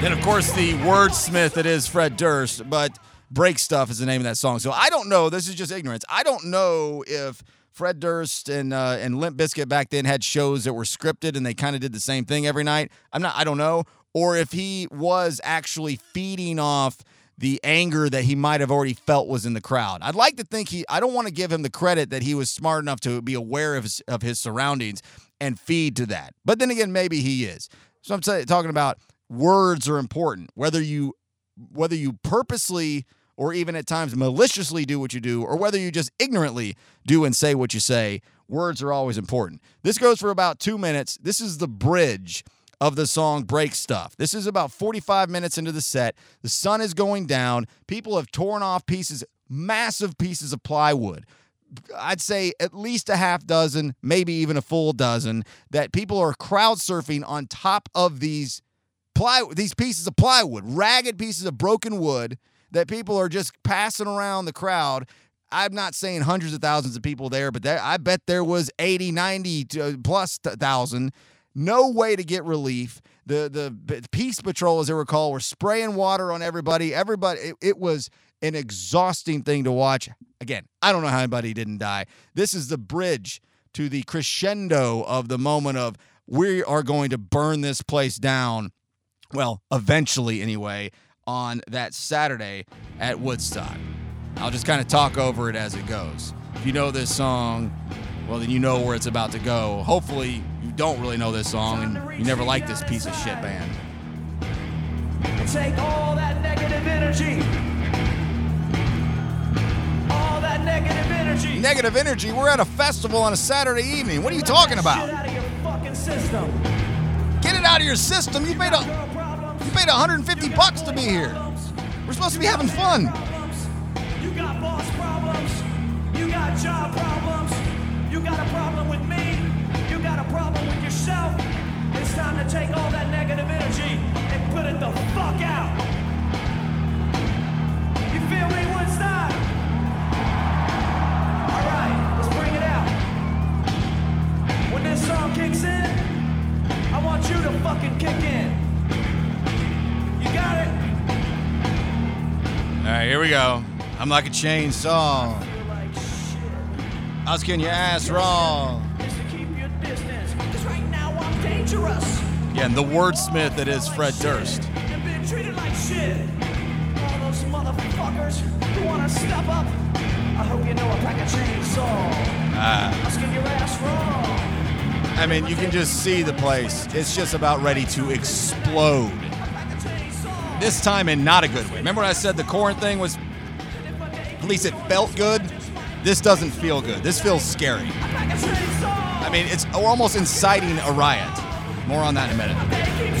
Then, of course, the wordsmith that is Fred Durst, but Break Stuff is the name of that song. So I don't know. This is just ignorance. I don't know if Fred Durst and uh, and Limp Bizkit back then had shows that were scripted and they kind of did the same thing every night. I'm not. I don't know. Or if he was actually feeding off the anger that he might have already felt was in the crowd. I'd like to think he. I don't want to give him the credit that he was smart enough to be aware of his, of his surroundings and feed to that. But then again, maybe he is. So I'm t- talking about words are important. Whether you whether you purposely or even at times maliciously do what you do, or whether you just ignorantly do and say what you say, words are always important. This goes for about two minutes. This is the bridge of the song Break Stuff. This is about 45 minutes into the set. The sun is going down. People have torn off pieces, massive pieces of plywood. I'd say at least a half dozen, maybe even a full dozen, that people are crowd surfing on top of these ply these pieces of plywood, ragged pieces of broken wood that people are just passing around the crowd. I'm not saying hundreds of thousands of people there, but there, I bet there was 80, 90 to uh, plus thousand. No way to get relief. The the peace patrol, as I recall, were spraying water on everybody. Everybody, it, it was an exhausting thing to watch. Again, I don't know how anybody didn't die. This is the bridge to the crescendo of the moment of we are going to burn this place down. Well, eventually, anyway, on that Saturday at Woodstock. I'll just kind of talk over it as it goes. If you know this song, well, then you know where it's about to go. Hopefully, you don't really know this song and you never liked this piece of shit band. Take all that negative energy. All that negative energy. Negative energy? We're at a festival on a Saturday evening. What are you talking about? Get out of your fucking system. Get it out of your system. You paid a you paid 150 bucks to be here. We're supposed to be having fun. You got boss problems. You got job problems. You got a problem with me. You got a problem with yourself. It's time to take all that negative energy and put it the fuck out. You feel me, Woodstock? All right, let's bring it out. When this song kicks in, I want you to fucking kick in. Here we go. I'm like a chainsaw. I was getting your ass wrong. Dangerous. Yeah, and the wordsmith that is Fred Durst. Ah. Raw. I mean, you can just see the place. It's just about ready to explode. This time in not a good way. Remember when I said the Korn thing was, at least it felt good? This doesn't feel good. This feels scary. I mean, it's we're almost inciting a riot. More on that in a minute.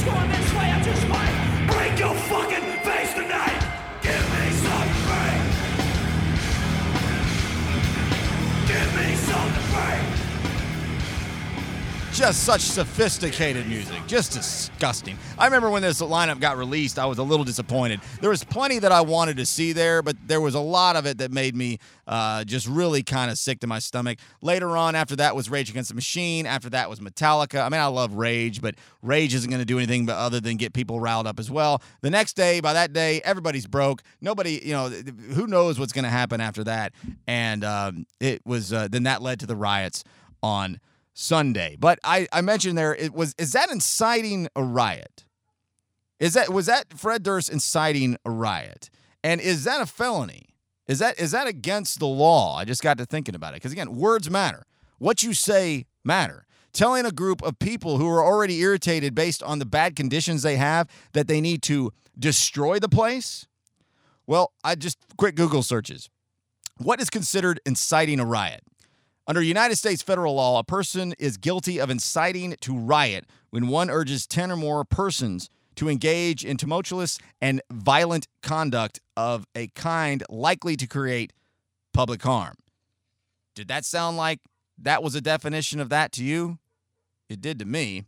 Just such sophisticated music. Just disgusting. I remember when this lineup got released, I was a little disappointed. There was plenty that I wanted to see there, but there was a lot of it that made me uh, just really kind of sick to my stomach. Later on, after that was Rage Against the Machine. After that was Metallica. I mean, I love Rage, but Rage isn't going to do anything but other than get people riled up as well. The next day, by that day, everybody's broke. Nobody, you know, who knows what's going to happen after that. And um, it was, uh, then that led to the riots on Sunday. But I, I mentioned there it was is that inciting a riot? Is that was that Fred Durst inciting a riot? And is that a felony? Is that is that against the law? I just got to thinking about it because again, words matter. What you say matter. Telling a group of people who are already irritated based on the bad conditions they have that they need to destroy the place. Well, I just quick Google searches. What is considered inciting a riot? Under United States federal law, a person is guilty of inciting to riot when one urges 10 or more persons to engage in tumultuous and violent conduct of a kind likely to create public harm. Did that sound like that was a definition of that to you? It did to me.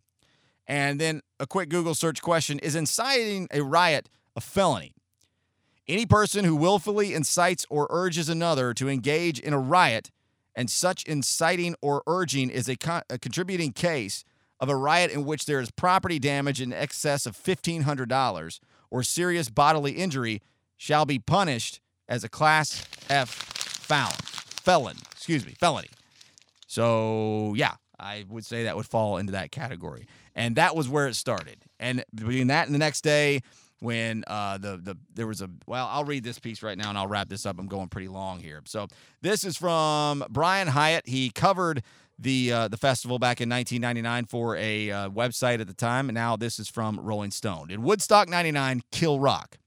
And then a quick Google search question Is inciting a riot a felony? Any person who willfully incites or urges another to engage in a riot and such inciting or urging is a, a, contributing case of a riot in which there is property damage in excess of $1,500 or serious bodily injury shall be punished as a Class F felon. Felon, excuse me, felony. So, yeah, I would say that would fall into that category. And that was where it started. And between that and the next day, when uh, the the there was a well, I'll read this piece right now and I'll wrap this up. I'm going pretty long here. So this is from Brian Hiatt. He covered the uh, the festival back in 1999 for a uh, website at the time, and now this is from Rolling Stone. In Woodstock '99, Kid Rock,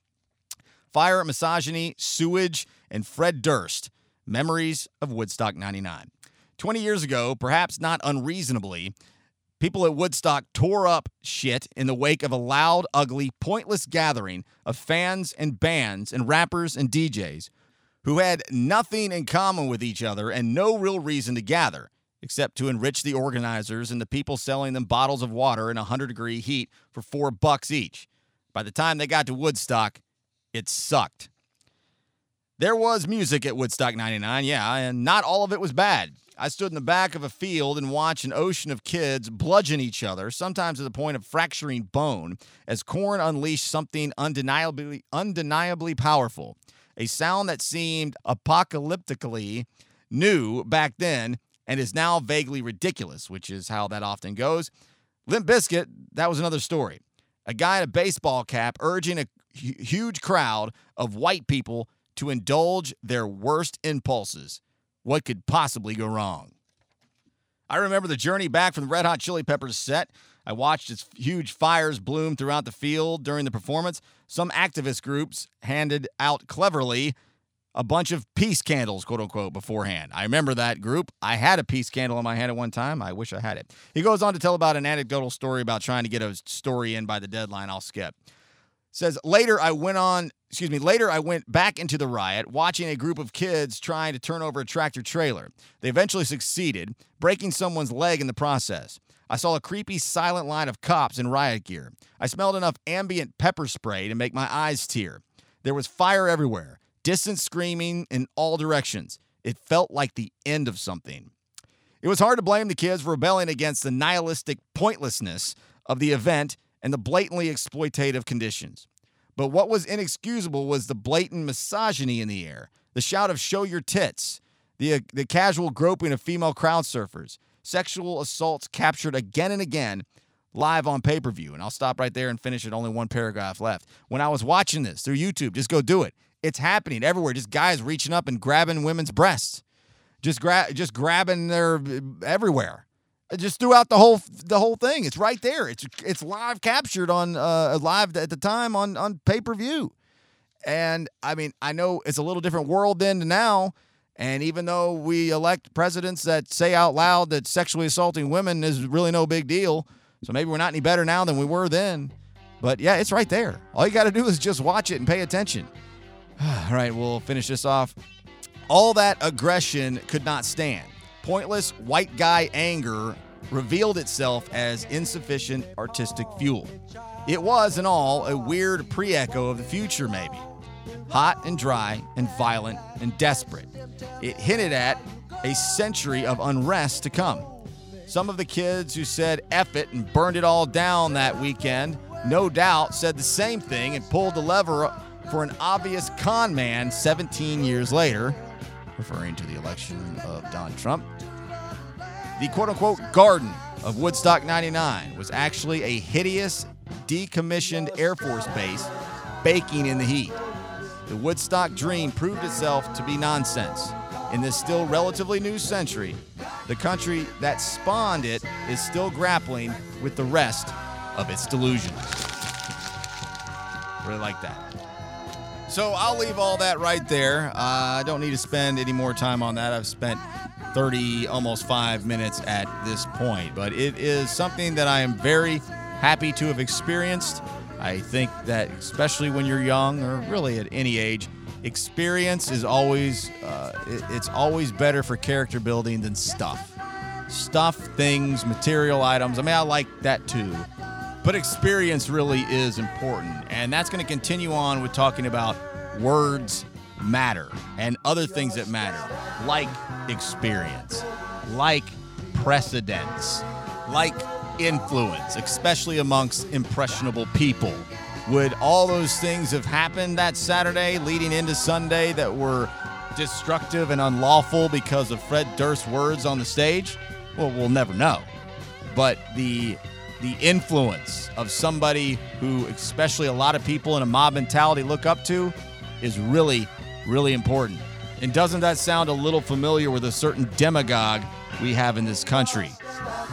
Fire, Misogyny, Sewage, and Fred Durst. Memories of Woodstock '99. 20 years ago, perhaps not unreasonably, people at Woodstock tore up shit in the wake of a loud, ugly, pointless gathering of fans and bands and rappers and DJs who had nothing in common with each other and no real reason to gather except to enrich the organizers and the people selling them bottles of water in 100 degree heat for 4 bucks each. By the time they got to Woodstock, it sucked. There was music at Woodstock 99, yeah, and not all of it was bad. I stood in the back of a field and watched an ocean of kids bludgeon each other, sometimes to the point of fracturing bone, as Korn unleashed something undeniably, undeniably powerful. A sound that seemed apocalyptically new back then and is now vaguely ridiculous, which is how that often goes. Limp Bizkit, that was another story. A guy in a baseball cap urging a huge crowd of white people to indulge their worst impulses. What could possibly go wrong? I remember the journey back from the Red Hot Chili Peppers set. I watched its huge fires bloom throughout the field during the performance. Some activist groups handed out cleverly a bunch of peace candles, quote unquote, beforehand. I remember that group. I had a peace candle in my hand at one time. I wish I had it. He goes on to tell about an anecdotal story about trying to get a story in by the deadline. I'll skip. Says later I went on, excuse me, later I went back into the riot watching a group of kids trying to turn over a tractor trailer. They eventually succeeded, breaking someone's leg in the process. I saw a creepy silent line of cops in riot gear. I smelled enough ambient pepper spray to make my eyes tear. There was fire everywhere, distant screaming in all directions. It felt like the end of something. It was hard to blame the kids for rebelling against the nihilistic pointlessness of the event and the blatantly exploitative conditions. But what was inexcusable was the blatant misogyny in the air, the shout of show your tits, the, uh, the casual groping of female crowd surfers, sexual assaults captured again and again live on pay per view. And I'll stop right there and finish it. Only one paragraph left. When I was watching this through YouTube, just go do it. It's happening everywhere. Just guys reaching up and grabbing women's breasts, just gra- just grabbing their everywhere just throughout the whole the whole thing. It's right there. It's it's live captured on uh live at the time on on pay per view. And I mean, I know it's a little different world then to now. And even though we elect presidents that say out loud that sexually assaulting women is really no big deal, so maybe we're not any better now than we were then. But yeah, it's right there. All you got to do is just watch it and pay attention. *sighs* All right, we'll finish this off. All that aggression could not stand pointless white guy anger revealed itself as insufficient artistic fuel. It was, in all, a weird pre echo of the future, maybe. Hot and dry and violent and desperate. It hinted at a century of unrest to come. Some of the kids who said F it and burned it all down that weekend, no doubt, said the same thing and pulled the lever for an obvious con man 17 years later, referring to the election of Donald Trump. The quote unquote garden of Woodstock 99 was actually a hideous, decommissioned Air Force base baking in the heat. The Woodstock dream proved itself to be nonsense. In this still relatively new century, the country that spawned it is still grappling with the rest of its delusions. Really like that. So I'll leave all that right there. Uh, I don't need to spend any more time on that. I've spent 30, almost five minutes at this point. But it is something that I am very happy to have experienced. I think that, especially when you're young or really at any age, experience is always uh, it's always better for character building than stuff. Stuff, things, material items. I mean, I like that too. But experience really is important. And that's going to continue on with talking about words matter and other things that matter, like experience, like precedence, like influence, especially amongst impressionable people. Would all those things have happened that Saturday leading into Sunday that were destructive and unlawful because of Fred Durst's words on the stage? Well, we'll never know. But the the influence of somebody who, especially a lot of people in a mob mentality, look up to, is really, really important. And doesn't that sound a little familiar with a certain demagogue we have in this country?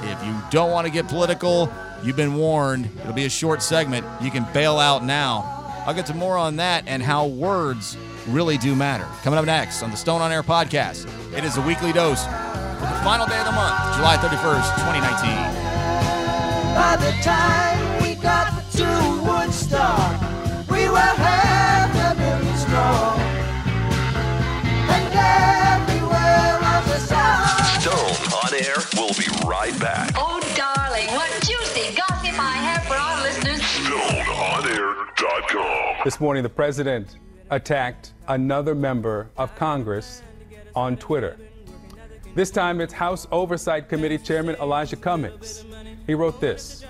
If you don't want to get political, you've been warned. It'll be a short segment. You can bail out now. I'll get to more on that and how words really do matter. Coming up next on the Stone on Air podcast. It is a weekly dose for the final day of the month, July 31st, 2019. By the time we got to Woodstock, we were half a million strong. And everywhere was a song. Stone on air. We'll be right back. Oh, darling, what juicy gossip I have for our listeners. StoneOnAir.com. This morning, the president attacked another member of Congress on Twitter. This time, it's House Oversight Committee Chairman Elijah Cummings. He wrote this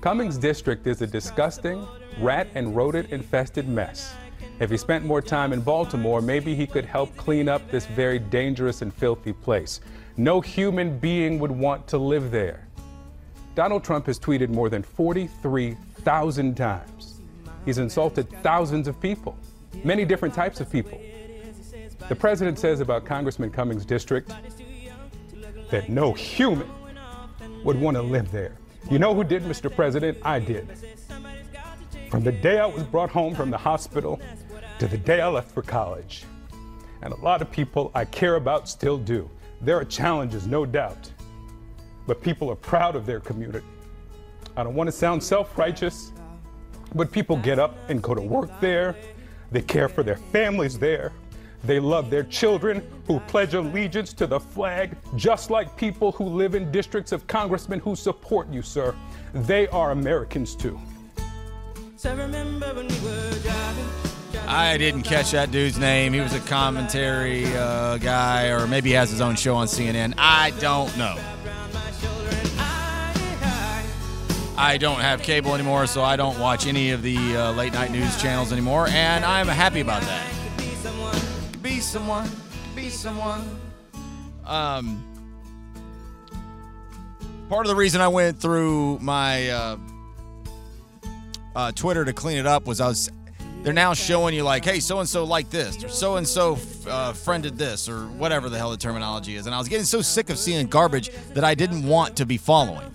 Cummings' district is a disgusting, rat and rodent infested mess. If he spent more time in Baltimore, maybe he could help clean up this very dangerous and filthy place. No human being would want to live there. Donald Trump has tweeted more than 43,000 times. He's insulted thousands of people, many different types of people. The president says about Congressman Cummings' district that no human would want to live there. You know who did, Mr. President? I did. From the day I was brought home from the hospital to the day I left for college. And a lot of people I care about still do. There are challenges, no doubt. But people are proud of their community. I don't want to sound self righteous, but people get up and go to work there. They care for their families there. They love their children who pledge allegiance to the flag, just like people who live in districts of congressmen who support you, sir. They are Americans too. I didn't catch that dude's name. He was a commentary uh, guy, or maybe he has his own show on CNN. I don't know. I don't have cable anymore, so I don't watch any of the uh, late night news channels anymore, and I'm happy about that. Be someone, be someone. Um, part of the reason I went through my uh, uh, Twitter to clean it up was I was. They're now showing you like, hey, so and so liked this, or so and so friended this, or whatever the hell the terminology is. And I was getting so sick of seeing garbage that I didn't want to be following.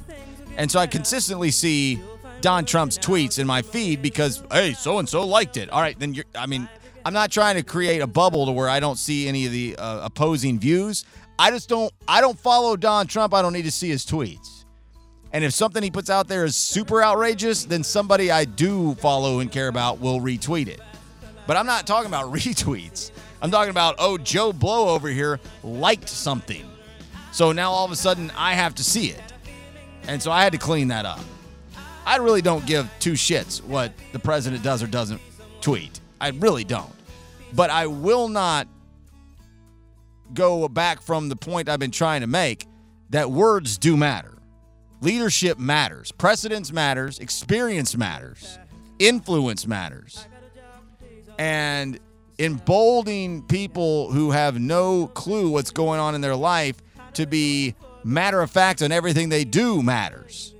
And so I consistently see Don Trump's tweets in my feed because, hey, so and so liked it. All right, then you're, I mean, I'm not trying to create a bubble to where I don't see any of the uh, opposing views. I just don't, I don't follow Don Trump. I don't need to see his tweets. And if something he puts out there is super outrageous, then somebody I do follow and care about will retweet it. But I'm not talking about *laughs* retweets. I'm talking about, oh, Joe Blow over here liked something. So now all of a sudden I have to see it. And so I had to clean that up. I really don't give two shits what the president does or doesn't tweet. I really don't. But I will not go back from the point I've been trying to make that words do matter. Leadership matters, precedence matters, experience matters, influence matters. And emboldening people who have no clue what's going on in their life to be matter of fact on everything they do matters.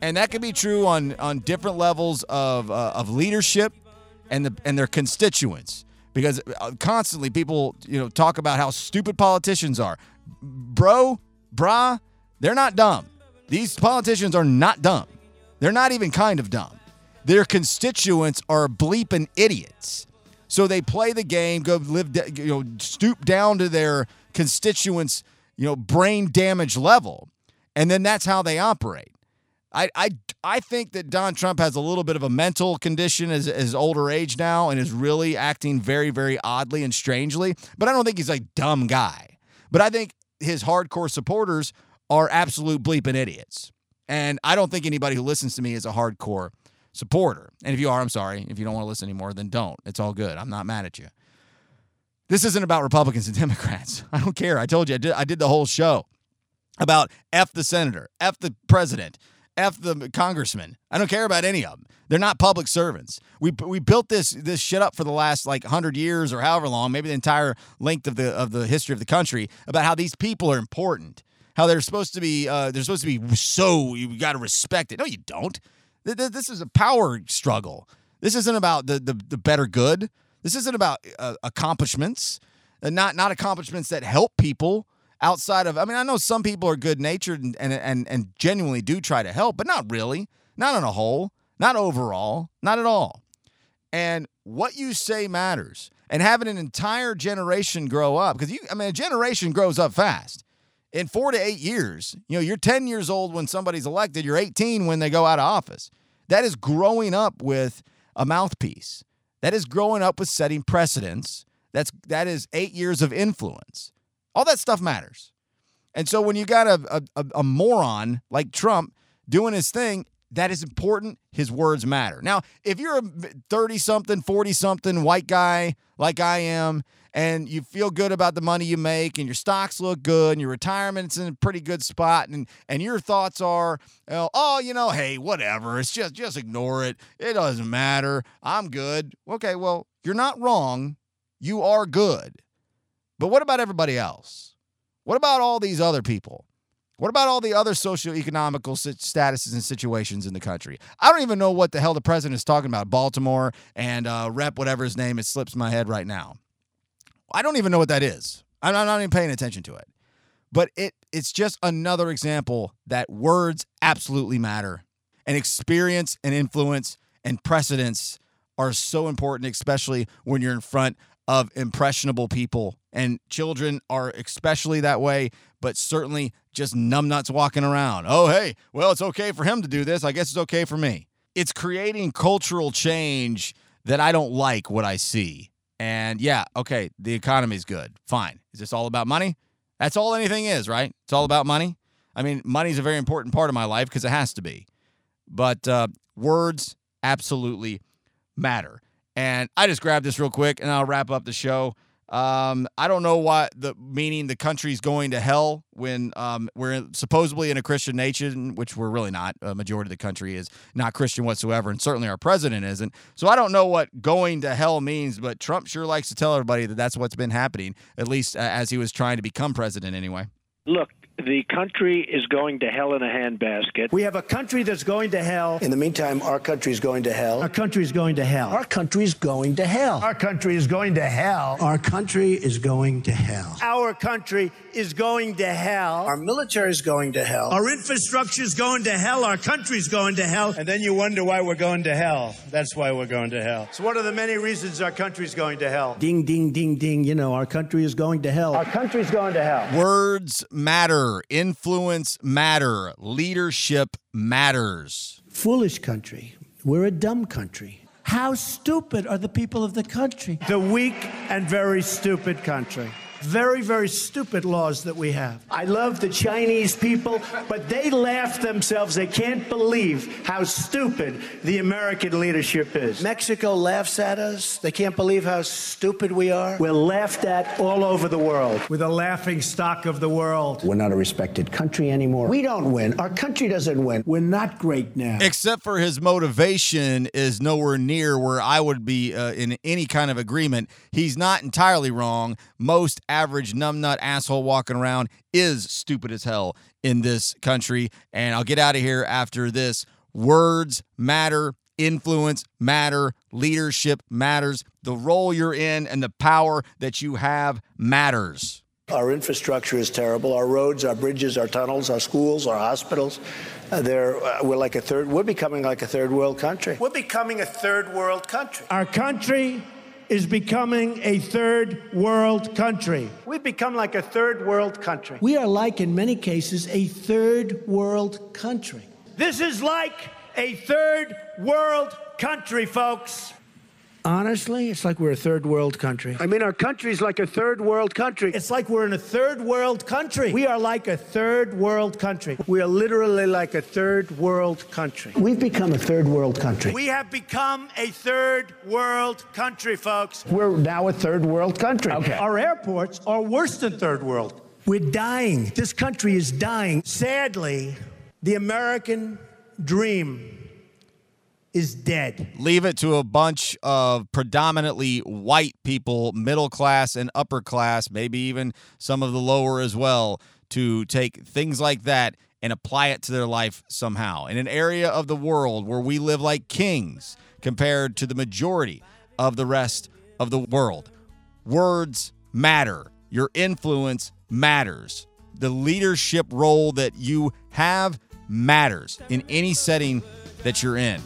And that can be true on, on different levels of, uh, of leadership and, the, and their constituents. Because uh, constantly people, you know, talk about how stupid politicians are. Bro, brah, they're not dumb. These politicians are not dumb. They're not even kind of dumb. Their constituents are bleeping idiots. So they play the game, go live, you know, stoop down to their constituents' you know, brain damage level. And then that's how they operate. I, I, I think that Don Trump has a little bit of a mental condition as, as older age now and is really acting very, very oddly and strangely. But I don't think he's a dumb guy. But I think his hardcore supporters are absolute bleeping idiots. And I don't think anybody who listens to me is a hardcore supporter. And if you are, I'm sorry. If you don't want to listen anymore, then don't. It's all good. I'm not mad at you. This isn't about Republicans and *laughs* Democrats. I don't care. I told you I did I did the whole show about F the senator, F the president, F the congressman. I don't care about any of them. They're not public servants. We we built this this shit up for the last like 100 years or however long, maybe the entire length of the of the history of the country about how these people are important. How they're supposed to be uh, they're supposed to be so you got to respect it. No, you don't. This is a power struggle. This isn't about the the, the better good. This isn't about uh, accomplishments, and not not accomplishments that help people outside of. I mean, I know some people are good natured and, and and and genuinely do try to help, but not really, not on a whole, not overall, not at all. And what you say matters. And having an entire generation grow up, because you, I mean, a generation grows up fast. In four to eight years, you know, you're 10 years old when somebody's elected, you're 18 when they go out of office. That is growing up with a mouthpiece. That is growing up with setting precedents. That's that is eight years of influence. All that stuff matters. And so when you got a, a, a moron like Trump doing his thing, that is important. His words matter. Now, if you're a 30 something, 40 something white guy like I am, and you feel good about the money you make and your stocks look good and your retirement's in a pretty good spot and and your thoughts are oh you know hey whatever it's just just ignore it it doesn't matter i'm good okay well you're not wrong you are good but what about everybody else what about all these other people what about all the other socioeconomical statuses and situations in the country? I don't even know what the hell the president is talking about. Baltimore and uh, Rep, whatever his name, it slips my head right now. I don't even know what that is. I'm not even paying attention to it. But it it's just another example that words absolutely matter. And experience and influence and precedence are so important, especially when you're in front of impressionable people. And children are especially that way, but certainly just numbnuts walking around. Oh, hey, well, it's okay for him to do this. I guess it's okay for me. It's creating cultural change that I don't like what I see. And yeah, okay, the economy's good. Fine. Is this all about money? That's all anything is, right? It's all about money. I mean, money's a very important part of my life because it has to be. But uh, words absolutely matter. And I just grabbed this real quick and I'll wrap up the show. Um, I don't know why the meaning the country's going to hell when um, we're supposedly in a Christian nation, which we're really not. A majority of the country is not Christian whatsoever, and certainly our president isn't. So I don't know what going to hell means, but Trump sure likes to tell everybody that that's what's been happening, at least uh, as he was trying to become president anyway. Look, the country is going to hell in a handbasket. We have a country that's going to hell. In the meantime, our country is going to hell. Our country is going to hell. Our country is going to hell. Our country is going to hell. Our country is going to hell. Our country is going to hell. Our military is going to hell. Our infrastructure is going to hell. Our country's going to hell. And then you wonder why we're going to hell. That's why we're going to hell. So, what are the many reasons our country's going to hell? Ding, ding, ding, ding. You know, our country is going to hell. Our country's going to hell. Words matter. Influence matter. Leadership matters. Foolish country. We're a dumb country. How stupid are the people of the country? The weak and very stupid country very, very stupid laws that we have. I love the Chinese people, but they laugh themselves. They can't believe how stupid the American leadership is. Mexico laughs at us. They can't believe how stupid we are. We're laughed at all over the world. We're the laughing stock of the world. We're not a respected country anymore. We don't win. Our country doesn't win. We're not great now. Except for his motivation is nowhere near where I would be uh, in any kind of agreement. He's not entirely wrong. Most average numbnut asshole walking around is stupid as hell in this country. And I'll get out of here after this. Words matter, influence matter, leadership matters. The role you're in and the power that you have matters. Our infrastructure is terrible. Our roads, our bridges, our tunnels, our schools, our hospitals. Uh, they're, uh, we're like a third, we're becoming like a third world country. We're becoming a third world country. Our country is becoming a third world country. We've become like a third world country. We are like, in many cases, a third world country. This is like a third world country, folks. Honestly, it's like we're a third world country. I mean, our country's like a third world country. It's like we're in a third world country. We are like a third world country. We are literally like a third world country. We've become a third world country. We have become a third world country, folks. We're now a third world country. Okay. Our airports are worse than third world. We're dying. This country is dying. Sadly, the American dream is dead. leave it to a bunch of predominantly white people, middle class and upper class, maybe even some of the lower as well, to take things like that and apply it to their life somehow. In an area of the world where we live like kings compared to the majority of the rest of the world, words matter. Your influence matters. The leadership role that you have matters in any setting that you're in.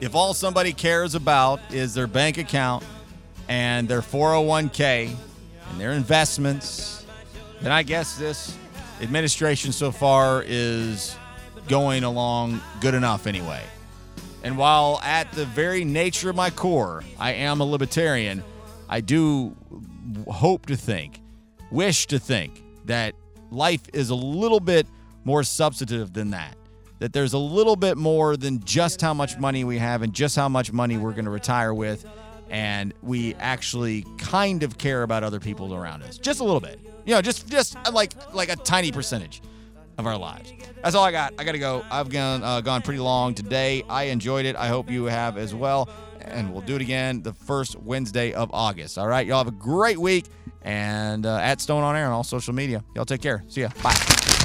If all somebody cares about is their bank account and their 401k and their investments, then I guess this administration so far is going along good enough anyway. And while at the very nature of my core, I am a libertarian, I do hope to think, wish to think that life is a little bit more substantive than that. That there's a little bit more than just how much money we have and just how much money we're going to retire with. And we actually kind of care about other people around us. Just a little bit. You know, just just like like a tiny percentage of our lives. That's all I got. I got to go. I've gone uh, gone pretty long today. I enjoyed it. I hope you have as well. And we'll do it again the first Wednesday of August. All right. Y'all have a great week. And uh, at Stone on Air on all social media. Y'all take care. See ya. Bye.